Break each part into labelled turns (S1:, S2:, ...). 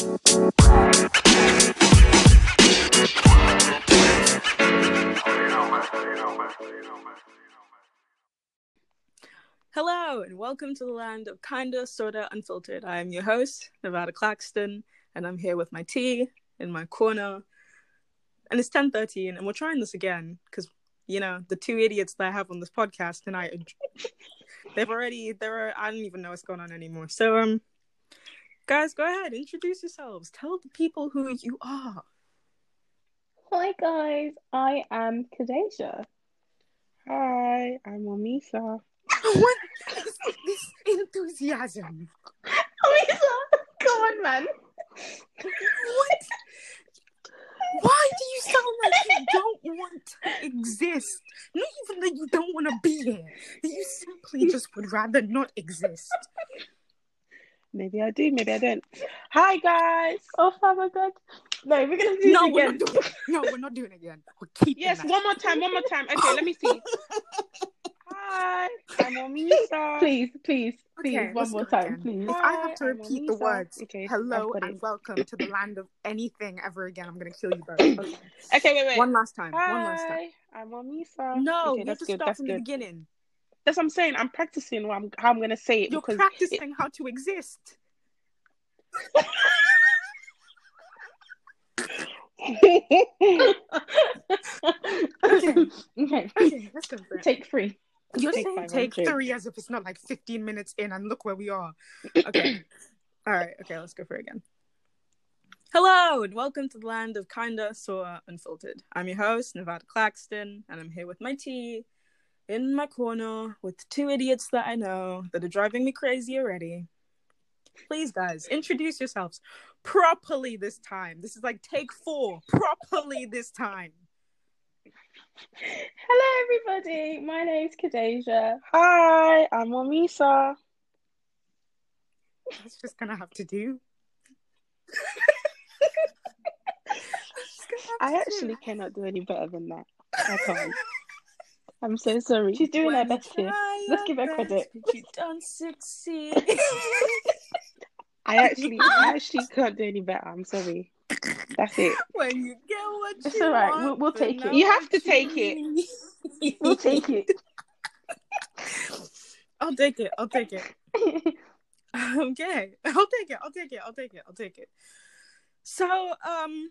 S1: Hello, and welcome to the land of kinda, sorta, unfiltered. I am your host, Nevada Claxton, and I'm here with my tea in my corner. And it's 10.13, and we're trying this again, because, you know, the two idiots that I have on this podcast tonight, they've already, they're, I don't even know what's going on anymore. So, um, guys, go ahead, introduce yourselves. Tell the people who you are.
S2: Hi guys, I am Kadeja.
S3: Hi, I'm Amisa.
S1: what is this enthusiasm?
S2: Amisa, come on, man.
S1: What? Why do you sound like you don't want to exist? Not even that you don't want to be here. That you simply just would rather not exist.
S3: Maybe I do, maybe I don't. Hi, guys.
S2: Oh, Father God. No, we're gonna do
S1: No,
S2: it
S1: we're
S2: again.
S1: not doing. No, we're not doing it again. We're keeping
S3: Yes,
S1: that.
S3: one more time, one more time. Okay, let me see. Hi, I'm Amisa.
S2: Please, please, please,
S1: Okay,
S2: one more time,
S1: again.
S2: please.
S1: If I have to
S3: I'm
S1: repeat the words
S3: Okay,
S1: "hello" and
S3: it.
S1: "welcome" to the land of anything ever again, I'm gonna kill you both. Okay.
S3: Okay, wait, wait.
S1: One last time. One last time.
S3: I'm Amisa.
S1: No,
S3: okay,
S1: you have
S3: that's
S1: to
S3: good.
S1: start
S3: That's
S1: from the beginning.
S3: That's what I'm saying. I'm practicing what I'm, how I'm gonna say it
S1: You're
S3: because
S1: practicing how to exist. Okay.
S2: okay,
S1: Okay, let's go for it.
S2: take three.
S1: You're
S3: Take
S1: saying
S3: five,
S1: take
S3: I'm
S1: three as if it's not like 15 minutes in, and look where we are. Okay. All right. Okay, let's go for it again. Hello, and welcome to the land of kinda, sorta, unfiltered. I'm your host, Nevada Claxton, and I'm here with my tea in my corner with two idiots that I know that are driving me crazy already. Please, guys, introduce yourselves properly this time. This is like take four, properly this time.
S2: Hello, everybody. My name's Kadeja.
S3: Hi, I'm Amisa.
S1: That's just gonna have to do.
S3: I actually cannot do any better than that. I can't. I'm so sorry.
S2: She's doing her
S1: When you
S2: best here. Let's give her credit.
S1: best, but you don't succeed.
S3: I actually, I actually can't do any better. I'm sorry. That's it.
S1: when you get what
S2: It's
S1: you
S2: alright,
S1: want,
S2: we'll- we'll take it.
S3: You have to take it.
S2: We'll take it.
S1: I'll take it. I'll take it. Okay. I'll take it. I'll take it. I'll take it. I'll take it. So, um,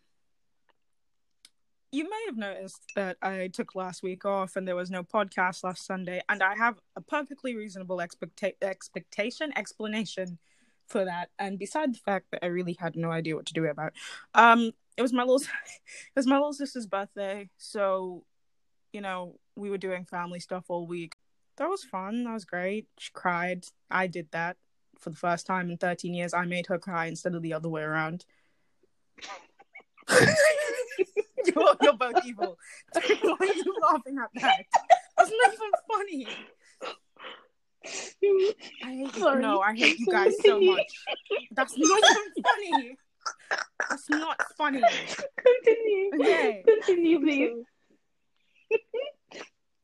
S1: you may have noticed that I took last week off and there was no podcast last Sunday, and I have a perfectly reasonable expecta- expectation, explanation for that. And beside the fact that I really had no idea what to do about, um, it was my little, it was my little sister's birthday, so, you know, we were doing family stuff all week. That was fun. That was great. She cried. I did that for the first time in 13 years. I made her cry instead of the other way around. you're, you're both evil. Why are you laughing at that? That's not even funny. I hate you.
S2: Sorry.
S1: No, I hate you guys so much. That's not even funny. That's not funny.
S2: Continue.
S1: Okay.
S2: Continue, please.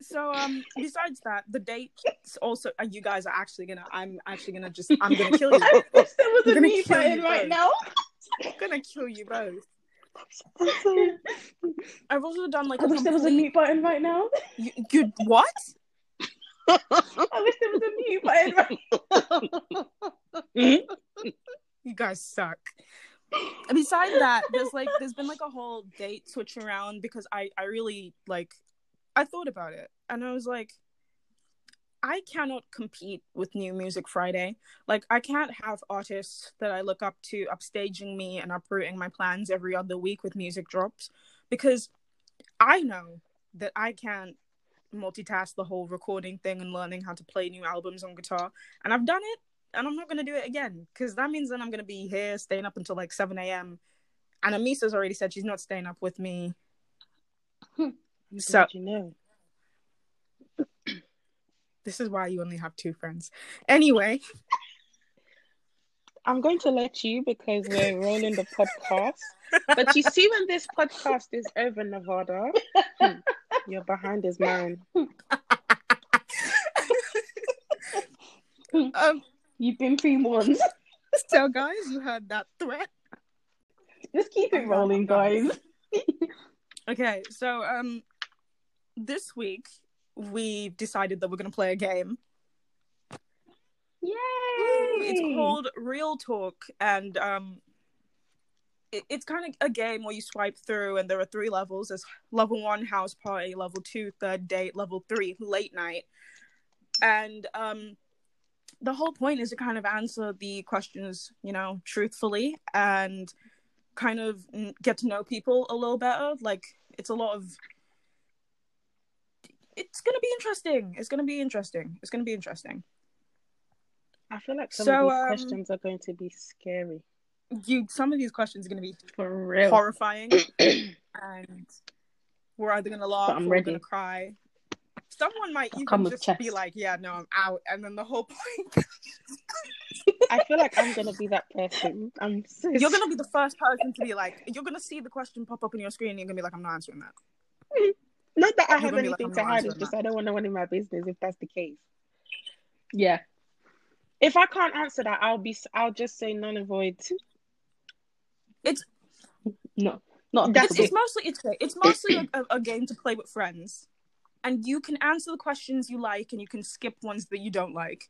S1: So um besides that, the dates also uh, you guys are actually gonna I'm actually gonna just I'm gonna kill you.
S2: I wish there was a
S1: gonna
S2: button right now.
S1: I'm gonna kill you both.
S3: I'm sorry.
S1: I've also done like
S2: I
S1: a
S2: wish there was a mute button right now.
S1: You, you what?
S2: I wish there was a mute button right
S1: You guys suck. And Besides that, there's like there's been like a whole date switch around because I I really like I thought about it and I was like I cannot compete with New Music Friday. Like I can't have artists that I look up to upstaging me and uprooting my plans every other week with music drops because I know that I can't multitask the whole recording thing and learning how to play new albums on guitar. And I've done it and I'm not going to do it again because that means that I'm going to be here staying up until like 7 a.m. And Amisa's already said she's not staying up with me.
S3: Hmm.
S1: So-
S3: you know.
S1: This is why you only have two friends. Anyway,
S3: I'm going to let you because we're rolling the podcast. But you see, when this podcast is over, Nevada, hmm, you're behind is mine.
S1: um,
S2: You've been pre-warned.
S1: so guys, you heard that threat.
S2: Just keep it rolling, guys.
S1: Okay, so um, this week we've decided that we're gonna play a game.
S2: Yay!
S1: It's called Real Talk, and um, it, it's kind of a game where you swipe through, and there are three levels. There's level one, house party; level two, third date; level three, late night. And um, the whole point is to kind of answer the questions, you know, truthfully, and kind of get to know people a little better. Like it's a lot of. It's gonna be interesting. It's gonna be interesting. It's gonna be interesting.
S3: I feel like some
S1: So,
S3: of these
S1: um,
S3: questions are going to be scary.
S1: You some of these questions are gonna be
S2: For real.
S1: horrifying, and we're either gonna laugh
S2: I'm
S1: or we're gonna cry. Someone might
S2: I'll
S1: even
S2: come with
S1: just be like, "Yeah, no, I'm out," and then the whole point.
S3: I feel like I'm gonna be that person. I'm so
S1: you're gonna be the first person to be like, you're gonna see the question pop up on your screen, and you're gonna be like, "I'm not answering that."
S3: not that I have
S1: gonna like,
S3: anything to hide. It's
S1: answering
S3: just I don't want no one in my business if that's the case.
S2: Yeah.
S3: If I can't answer that, I'll be. I'll just say none avoid.
S2: It's No. Not
S3: That's
S1: It's, it's mostly it's it's mostly a, a, a game to play with friends, and you can answer the questions you like, and you can skip ones that you don't like.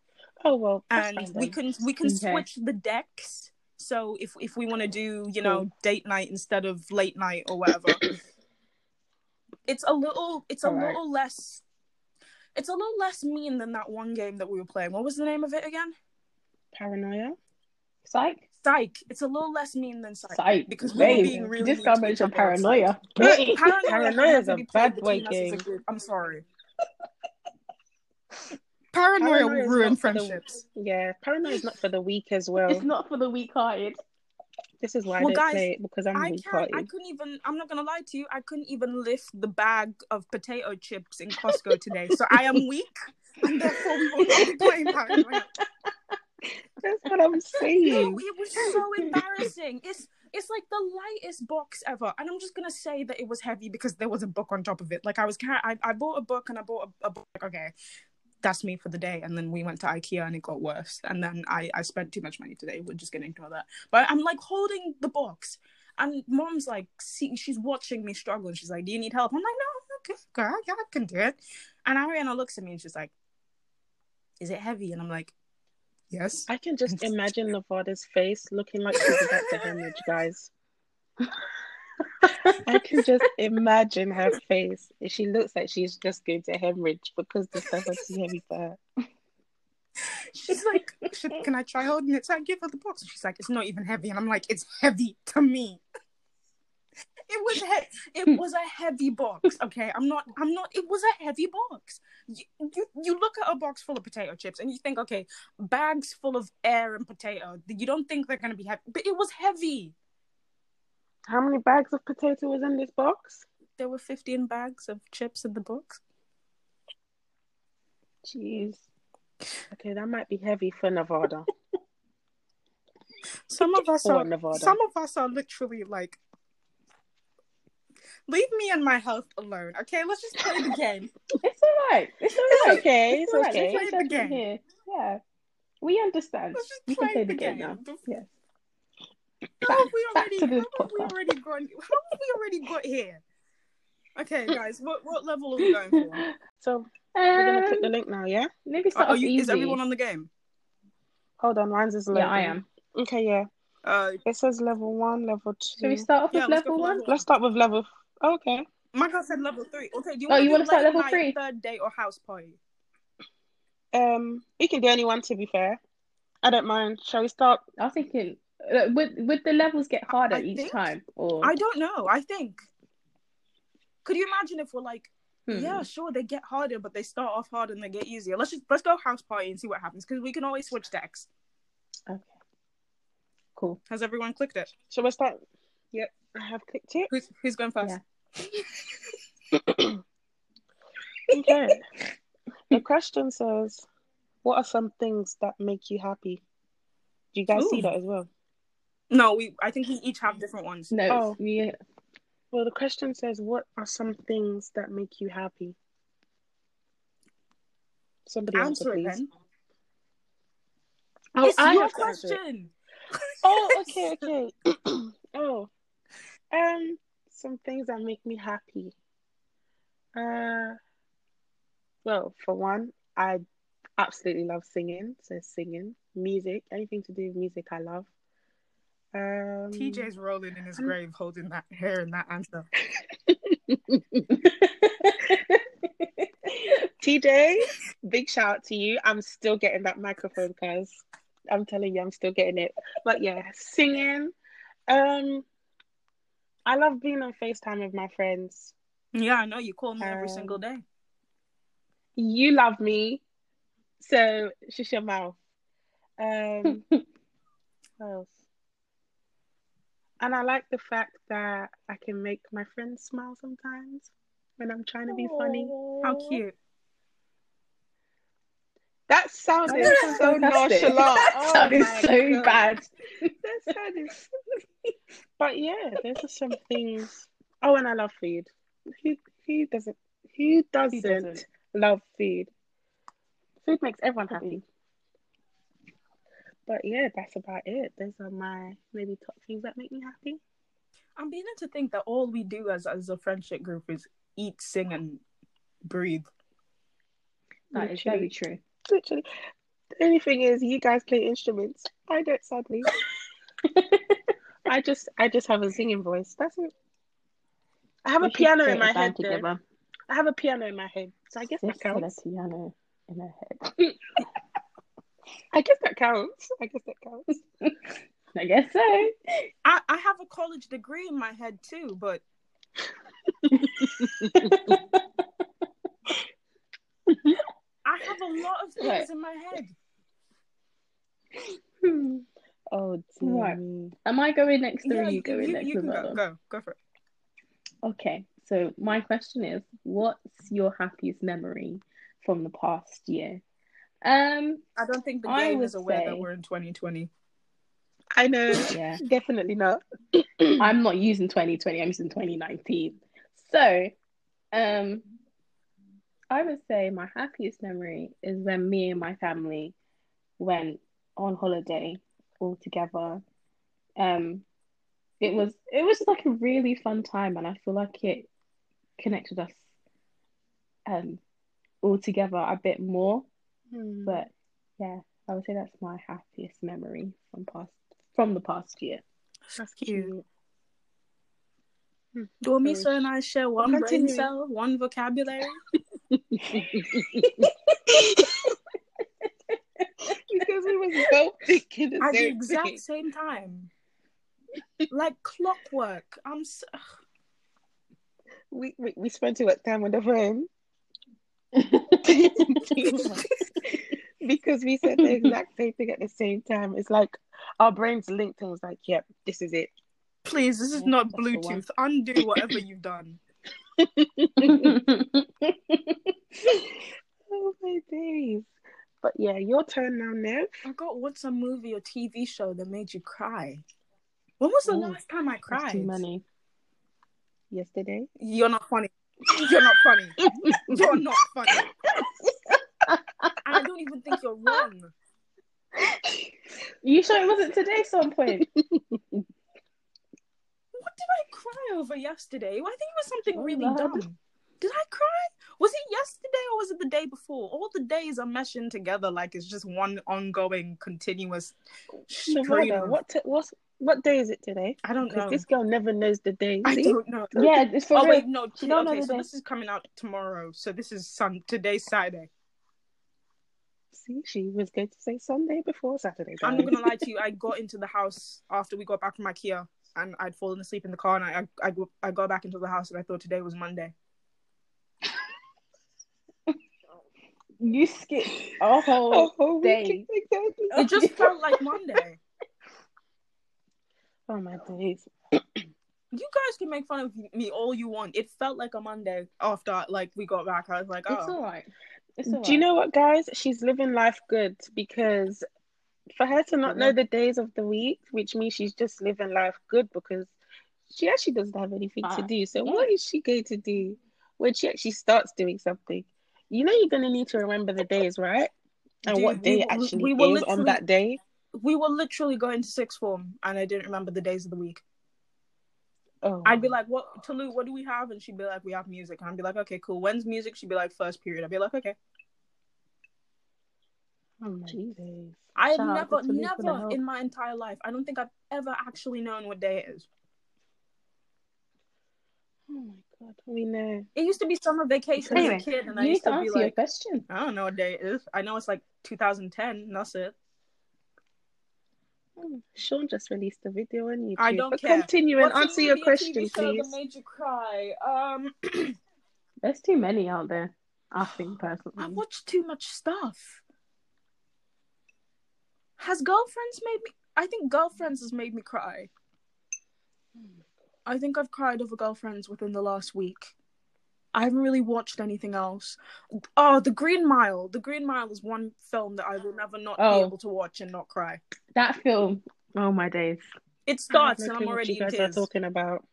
S3: Oh well,
S1: and we can we can
S2: Okay.
S1: switch the decks so if if we want to do you know date night instead of late night or whatever it's a little it's a
S2: Alright.
S1: little less it's a little less mean than that one game that we were playing what was the name of it again
S3: paranoia.
S2: Psych.
S1: psych it's a little less mean than psych,
S2: Psych.
S1: because we were being really
S2: this
S1: mean
S2: guy
S1: to
S2: mentioned
S1: other on Psych.
S2: paranoia.
S3: But
S1: paranoia,
S3: Paranoia is a bad boy
S1: between a
S3: game.
S1: group. i'm sorry paranoia
S3: Paranoia
S1: will ruin
S3: not for the-
S1: friendships
S3: Yeah, paranoia is not for the weak as well.
S2: It's not for the weak-hearted.
S3: This is why
S1: Well,
S3: I
S1: guys,
S3: play it because I'm
S1: I
S3: weak
S1: can't. I couldn't even. I'm not gonna lie to you. I couldn't even lift the bag of potato chips in Costco today. So I am weak, and therefore we will not be playing Paranoia.
S3: That's what I'm
S1: No,
S3: saying.
S1: it was so embarrassing. It's it's like the lightest box ever, and I'm just gonna say that it was heavy because there was a book on top of it. Like I was, car- I I bought a book and I bought a, a book. Like, okay, that's me for the day. And then we went to IKEA and it got worse. And then I I spent too much money today. We're just gonna ignore that. But I'm like holding the box, and mom's like, see, she's watching me struggle, and she's like, "Do you need help?" I'm like, "No, okay, girl, yeah, I can do it." And Ariana looks at me and she's like, "Is it heavy?" And I'm like, "Yes."
S3: I can just imagine Nevada's face looking like she's about to hemorrhage, guys. I can just imagine her face. She looks like she's just going to hemorrhage because the stuff is too heavy for her.
S1: She's like, "Can I try holding it?" So I give her the box. She's like, "It's not even heavy," and I'm like, "It's heavy to me." It was he- it was a heavy box. Okay, I'm not. I'm not. It was a heavy box. You, you you look at a box full of potato chips and you think, okay, bags full of air and potato. You don't think they're gonna be heavy, but it was heavy.
S3: How many bags of potato was in this box?
S1: There were 15 bags of chips in the box.
S3: Jeez. Okay, that might be heavy for Nevada.
S1: Some of us are.
S3: Nevada.
S1: Some of us are literally like. Leave me and my health alone, okay? Let's just play the game.
S2: It's all right. It's all
S3: It's okay. It's
S2: all right.
S3: okay.
S1: Play the game.
S2: here. Yeah. We understand.
S1: Let's just play
S2: play
S1: the
S2: the game
S1: game.
S2: now. Yes.
S1: How have we already? how have we already gone? How have we already got here? Okay, guys, what what level are we going for?
S3: So we're gonna click the
S2: Um,
S3: link now, yeah?
S2: maybe start
S1: are
S2: off
S1: you,
S2: easy.
S1: is everyone on the game?
S3: Hold on, mine's is loading.
S2: Yeah, I am.
S3: Okay, yeah.
S1: Uh,
S3: It says level one, level two.
S2: Shall we start off
S1: yeah,
S2: with
S1: let's
S2: level
S1: for
S2: one?
S1: level
S3: Let's start with level. Okay.
S1: Michael said level three. Okay, do you want
S2: Oh,
S1: want
S2: you
S1: to
S2: wanna start level
S1: night,
S2: three?
S1: third date, or house party?
S3: Um, you can do anyone. To be fair, I don't mind. Shall we start?
S2: I was thinking, would would the levels get harder
S1: I
S2: each
S1: think-
S2: time, or
S1: I don't know. I think. Could you imagine if we're like,
S2: Hmm.
S1: yeah, sure, they get harder, but they start off hard and they get easier. Let's just let's go house party and see what happens because we can always switch decks.
S2: Okay. Cool.
S1: Has everyone clicked it?
S3: Shall we start? Yep, I have clicked it.
S1: Who's who's going first?
S2: Yeah.
S3: Okay. the question says, "What are some things that make you happy?" Do you guys see that as well?
S1: No, we. I think we each have different ones.
S2: No,
S3: Oh.
S2: we
S3: Well, the question says, "What are some things that make you happy?" Somebody answer,
S1: Answer it
S3: please.
S1: then.
S3: Oh,
S1: it's
S3: I
S1: your
S3: have to
S1: question.
S3: Oh, okay, okay. oh, um, some things that make me happy. Uh, well, for one, I absolutely love singing. So singing, music, anything to do with music, I love. Um,
S1: TJ's rolling in his grave, holding that hair and that answer.
S3: TJ, big shout out to you. I'm still getting that microphone, cuz I'm telling you, I'm still getting it. But yeah, singing. Um, I love being on FaceTime with my friends.
S1: Yeah, I know you call me every
S3: Um,
S1: single day.
S3: You love me, so shush your mouth. Um, what else? And I like the fact that I can make my friends smile sometimes when I'm trying to be funny.
S1: How cute.
S3: That sounded
S2: That
S3: so
S2: fantastic.
S3: nonchalant.
S2: That
S3: Oh
S2: sounded so
S3: God.
S2: bad.
S3: That sounded. but yeah, those are some things. Oh, and I love food. Who who doesn't? Who doesn't,
S2: doesn't?
S3: love food? Food makes everyone happy. But yeah, that's about it. Those are my maybe top things that make me happy.
S1: I'm beginning to think that all we do as as a friendship group is eat, sing, and breathe.
S2: That is very true.
S3: Literally. The only thing is, you guys play instruments. I don't, sadly. I just, I just have a singing voice. That's it. I have
S2: We
S3: a piano in my
S2: band
S3: head. Though.
S2: together.
S3: I have a piano in my head, so I guess
S2: Sis
S3: that
S2: had a piano in her head.
S3: I guess that counts. I guess that counts.
S2: I guess so.
S1: I, I have a college degree in my head too, but I have a lot of things
S2: Right.
S1: in my head. Hmm.
S3: oh dear
S2: Right. Am I going next or
S1: Yeah,
S2: are you going next?
S1: you can go, go, go for it.
S2: Okay, so my question is, what's your happiest memory from the past year? Um,
S1: I don't think the
S2: I
S1: game is aware that we're in 2020.
S3: I know.
S2: yeah,
S3: Definitely not.
S2: I'm not using 2020, I'm using 2019. So, um, I would say my happiest memory is when me and my family went on holiday all together. Um, it was it was like a really fun time, and I feel like it connected us um all together a bit more.
S3: Hmm.
S2: But yeah, I would say that's my happiest memory from past from the past year.
S3: That's
S1: cute.
S3: cute.
S1: Dormisa and I share one brain
S3: Continuing.
S1: cell, one vocabulary.
S3: because we was both thinking the
S1: at the
S3: same
S1: exact
S3: thing.
S1: same time. like clockwork. I'm so...
S3: We, we we spent too much time on the phone because we said the exact same thing at the same time. It's like our brains linked and was like, "Yep, this is it."
S1: Please, this is
S2: Yeah,
S1: not
S2: that's the one.
S1: Bluetooth. Undo whatever you've done.
S3: Oh my days! But yeah, your turn now, Nev.
S1: I got what's a movie or TV show that made you cry? When was the
S2: Oh,
S1: last time I cried?
S2: too many.
S3: Yesterday.
S1: You're not funny. You're not funny. You're not funny. Don't even think you're wrong.
S2: You sure it wasn't today? Some point.
S1: What did I cry over yesterday? Well, I think it was something
S2: Oh,
S1: really dumb. Did I cry? Was it yesterday or was it the day before? All the days are meshing together like it's just one ongoing, continuous stream.
S3: Nevada, what t- what's what day is it today?
S1: I don't know.
S3: this girl never knows the day.
S1: I don't know.
S2: Yeah, it's for
S1: oh
S2: real.
S1: wait, no.
S2: She
S1: okay, so this is coming out tomorrow. So this is sun. Today's Saturday.
S3: See, she was going to say Sunday before Saturday.
S1: I'm not gonna lie to you. I got into the house after we got back from IKEA, and I'd fallen asleep in the car, and I I, I, I got back into the house, and I thought today was Monday.
S2: You skipped a whole
S3: Oh, whole
S2: day.
S3: exactly.
S1: Oh it just felt like Monday.
S3: Oh my days.
S1: You guys can make fun of me all you want. It felt like a Monday after like we got back. I was like,
S2: It's
S1: oh,
S2: all right.
S3: Do you know what, guys? She's living life good because for her to not know the days of the week, which means she's just living life good because she actually doesn't have anything to
S2: Ah,
S3: do. So
S2: yeah.
S3: what is she going to do when she actually starts doing something? You know, you're going to need to remember the days, right? And
S1: Dude,
S3: what day
S1: were-
S3: actually
S1: we were
S3: is on that day.
S1: we were literally going to sixth form, and I didn't remember the days of the week.
S3: Oh.
S1: I'd be like, "What, Tolu? What do we have?" And she'd be like, "We have music." And I'd be like, "Okay, cool. When's music?" She'd be like, "First period." I'd be like, "Okay."
S3: Oh
S2: Jeez.
S1: I have
S2: Shout
S1: never,
S2: to Tolu for the
S1: never in my entire life. I don't think I've ever actually known what day it is.
S3: Oh my god, we know.
S1: It used to be summer vacation
S2: Anyway,
S1: as a kid, and I used
S2: to
S1: to be
S2: answer your
S1: like,
S2: question.
S1: I don't know what day it is. I know it's like 2010. And that's it.
S3: Oh, Sean just released a video on YouTube.
S1: I don't
S3: but
S1: care.
S3: continue and
S1: What's
S3: answer your question, please.
S1: That made you cry. Um,
S2: There's too many out there. I think personally, I
S1: watched too much stuff. Has girlfriends made me? I think girlfriends has made me cry. I think I've cried over girlfriends within the last week. I haven't really watched anything else. Oh, The Green Mile. The Green Mile is one film that I will never not
S2: Oh.
S1: be able to watch and not cry.
S2: That film. Oh my days.
S1: It starts and I'm
S3: what
S1: already
S3: you guys are talking about.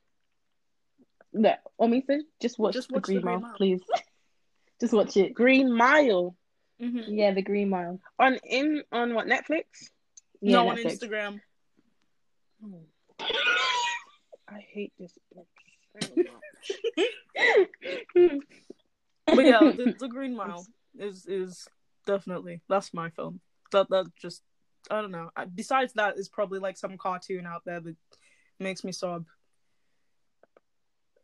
S2: No, Omisa, just watch,
S1: Just watch The
S2: Green
S1: Green
S2: Mile,
S1: Mile.
S2: please. just watch it.
S3: Green Mile
S1: hmm
S2: Yeah, the Green Mile.
S3: on in on what Netflix?
S2: Yeah,
S1: no, on
S2: Netflix.
S1: Instagram.
S3: I hate this book.
S1: But yeah, the, the Green Mile is is definitely that's my film. That that just I don't know. Besides that, is probably like some cartoon out there that makes me sob.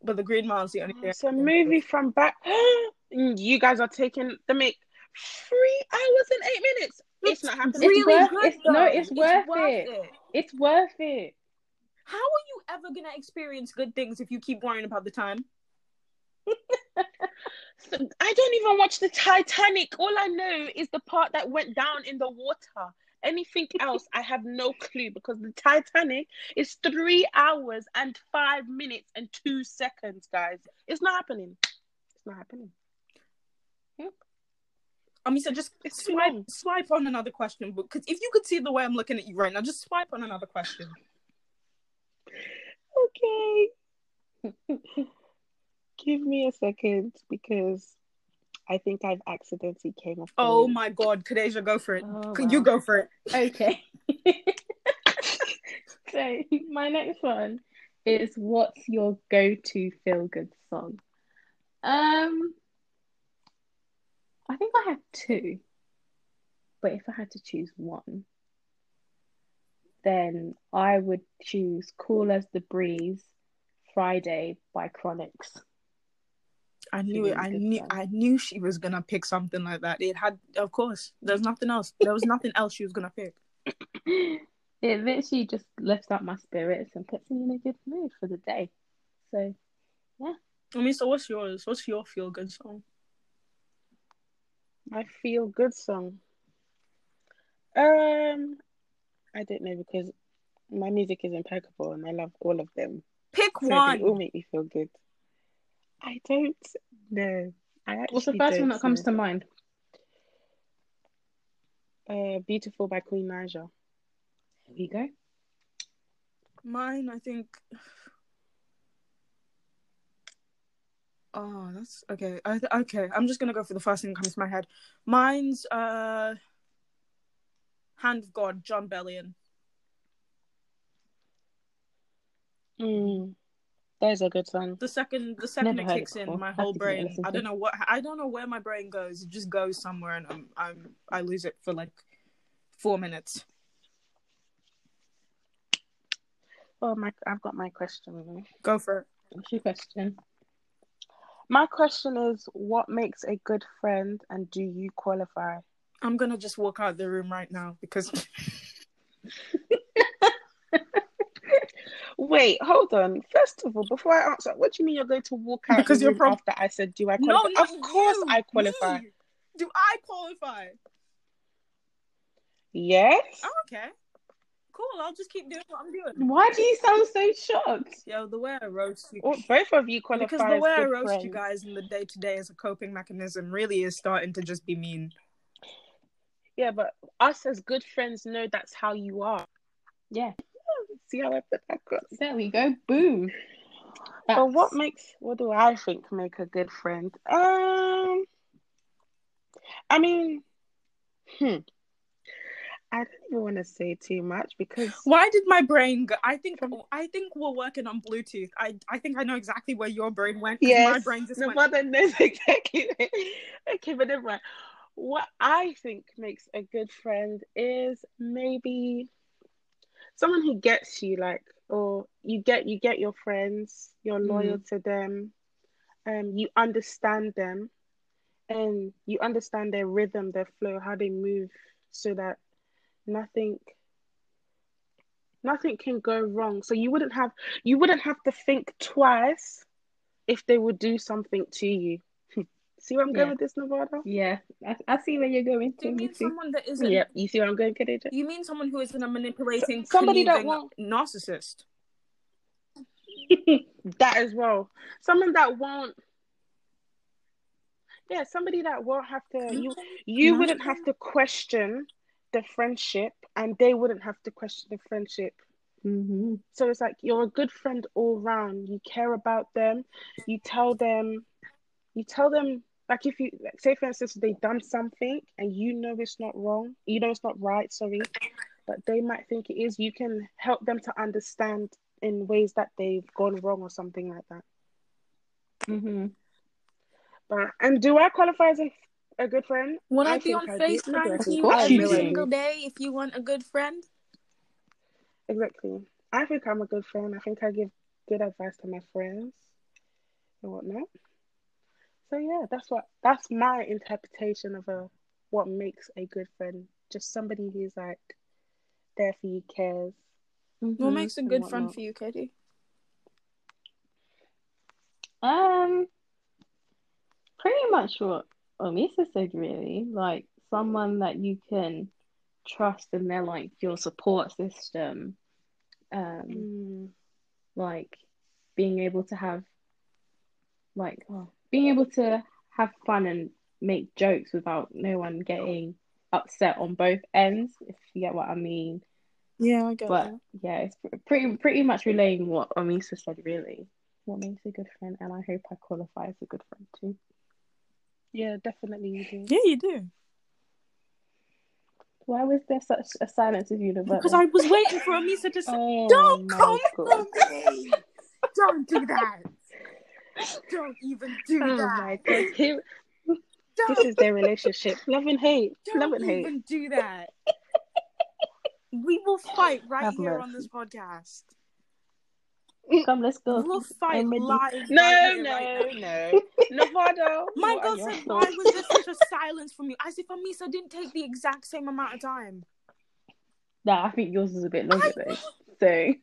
S1: But the Green Mile is the only thing.
S3: It's a movie from back. you guys are taking the make three hours and eight minutes. It's not happening.
S2: It's
S1: really
S2: worth-
S1: good.
S2: it's- no,
S1: though.
S2: it's worth it. It's worth it.
S1: How are you ever gonna experience good things if you keep worrying about the time?
S3: So, I don't even watch the Titanic. All I know is the part that went down in the water. Anything else, I have no clue because the Titanic is three hours and five minutes and two seconds, guys. It's not happening. It's not happening.
S1: I mean, so just swipe swipe on another question, because if you could see the way I'm looking at you right now, just swipe on another question.
S3: Okay. Give me a second because I think I've accidentally came off.
S1: Oh
S3: list.
S1: my God, Kadeja, go for it.
S2: Oh,
S1: You
S2: wow.
S1: go for it.
S2: Okay. so my next one is what's your go-to feel-good song? Um, I think I have two, but if I had to choose one, then I would choose "Cool as the Breeze" Friday by Chronixx.
S1: I knew it. I knew.
S2: song.
S1: I knew she was gonna pick something like that. It had, of course. There's nothing else. There was nothing else she was gonna pick.
S2: It literally just lifts up my spirits and puts me in a good mood for the day. So yeah.
S1: I mean, so what's yours? What's your feel good song?
S3: My feel good song. Um, I don't know because my music is impeccable and I love all of them.
S1: Pick
S3: So they
S1: one.
S3: all make me feel good. I don't know. I
S2: what's the first one that comes
S3: know.
S2: to mind?
S3: Uh, Beautiful by Queen Naija.
S2: There we go.
S1: Mine, I think. Oh, that's okay. I th- okay. I'm just gonna go for the first thing that comes to my head. Mine's uh, Hand of God, Jon Bellion.
S3: Mm, that is a good song.
S1: The second, the second
S2: Never
S1: it
S2: heard it
S1: kicks in, my whole
S2: to give it a
S1: brain. I don't know what. I don't know where my brain goes. It just goes somewhere, and I'm, I'm, I lose it for like four minutes.
S3: Well, my! I've got my question.
S1: Go for it.
S2: What's your question?
S3: My question is, what makes a good friend, and do you qualify?
S1: I'm gonna just walk out the room right now because
S3: Wait, hold on. First of all, before I answer, what do you mean you're going to walk out
S1: Because you're
S3: room
S1: prob-
S3: after I said, "Do I
S1: no,
S3: qualify?"
S1: not
S3: of course,
S1: you,
S3: I qualify.
S1: me. Do I qualify?
S3: Yes.
S1: Oh, okay. Cool. I'll just keep doing what I'm doing.
S2: Why do you sound so shocked?
S1: Yo, the way I roast you.
S3: Well, both of you qualify
S1: because the
S3: as
S1: way I roast
S3: friends.
S1: you guys in the day to day as a coping mechanism really is starting to just be mean.
S3: Yeah, but us as good friends know that's how you are.
S2: Yeah,
S3: See how I put that across?
S2: there we go. Boom.
S3: But what makes what do I think make a good friend? Um, I mean, hmm, I don't even want to say too much because
S1: Why did my brain go? I think I think we're working on Bluetooth. I I think I know exactly where your brain went.
S3: yes,
S1: my brain just
S3: the
S1: went.
S3: mother knows exactly. okay, but never mind. What I think makes a good friend is maybe someone who gets you, like, or you get you get your friends, you're loyal to them, um, you understand them, and you understand their rhythm, their flow, how they move, so that nothing nothing can go wrong. So you wouldn't have you wouldn't have to think twice if they would do something to you. see where I'm going with this, Nevada?
S2: Yeah, I, I see where you're going.
S1: Do you
S2: to, me
S1: mean
S2: too.
S1: someone that isn't?
S3: Yep. You see where I'm going, Khadija?
S1: You mean someone who isn't a manipulating,
S3: So- somebody that won't-
S1: narcissist?
S3: That as well. Someone that won't. Yeah, somebody that won't have to. You you wouldn't have to question the friendship, and they wouldn't have to question the friendship.
S2: hmm
S3: So it's like you're a good friend all round. You care about them. You tell them, you tell them like if you like, say for instance they've done something and you know it's not wrong, you know it's not right, sorry, but they might think it is. You can help them to understand in ways that they've gone wrong or something like that.
S2: hmm
S3: But and do I qualify as a, a good friend?
S1: Would I,
S3: I
S1: be on
S3: I do. I do, I
S1: FaceTime to you every single day if you want a good friend?
S3: Exactly. I think I'm a good friend. I think I give good advice to my friends and whatnot. So yeah, that's what that's my interpretation of a what makes a good friend. Just somebody who's like there for you, cares.
S1: What makes a
S3: and
S1: good friend for you, Katie?
S2: Um, pretty much what Omisa said, really. Like someone that you can trust and they're like your support system. Um,
S3: Mm,
S2: like being able to have like oh, being able to have fun and make jokes without no one getting upset on both ends, if you get what I mean.
S1: Yeah, I get
S2: But yeah, it's pretty pretty much relaying what Omisa said, really. What makes a good friend, and I hope I qualify as a good friend too.
S3: Yeah, definitely you do.
S1: Yeah, you do.
S2: Why was there such a silence with you?
S1: Because I was waiting for Amisa to say,
S3: Oh
S1: Don't come
S3: God.
S1: for me! Don't do that! Don't even do
S3: Oh
S1: that!
S3: my god. Here-
S1: Don't,
S3: This is their relationship. Love and hate. Love
S1: don't
S3: and hate.
S1: even do that! We will fight right
S3: Have
S1: here
S3: mercy.
S1: on this podcast.
S2: Come, let's go.
S1: We'll fight live.
S3: No,
S1: right
S3: no,
S1: right now.
S3: no. Nevada.
S1: My
S3: what
S1: girl said, why was there such a silence from you? As if Amisa didn't take the exact same amount of time.
S2: Nah, I think yours is a bit longer though. So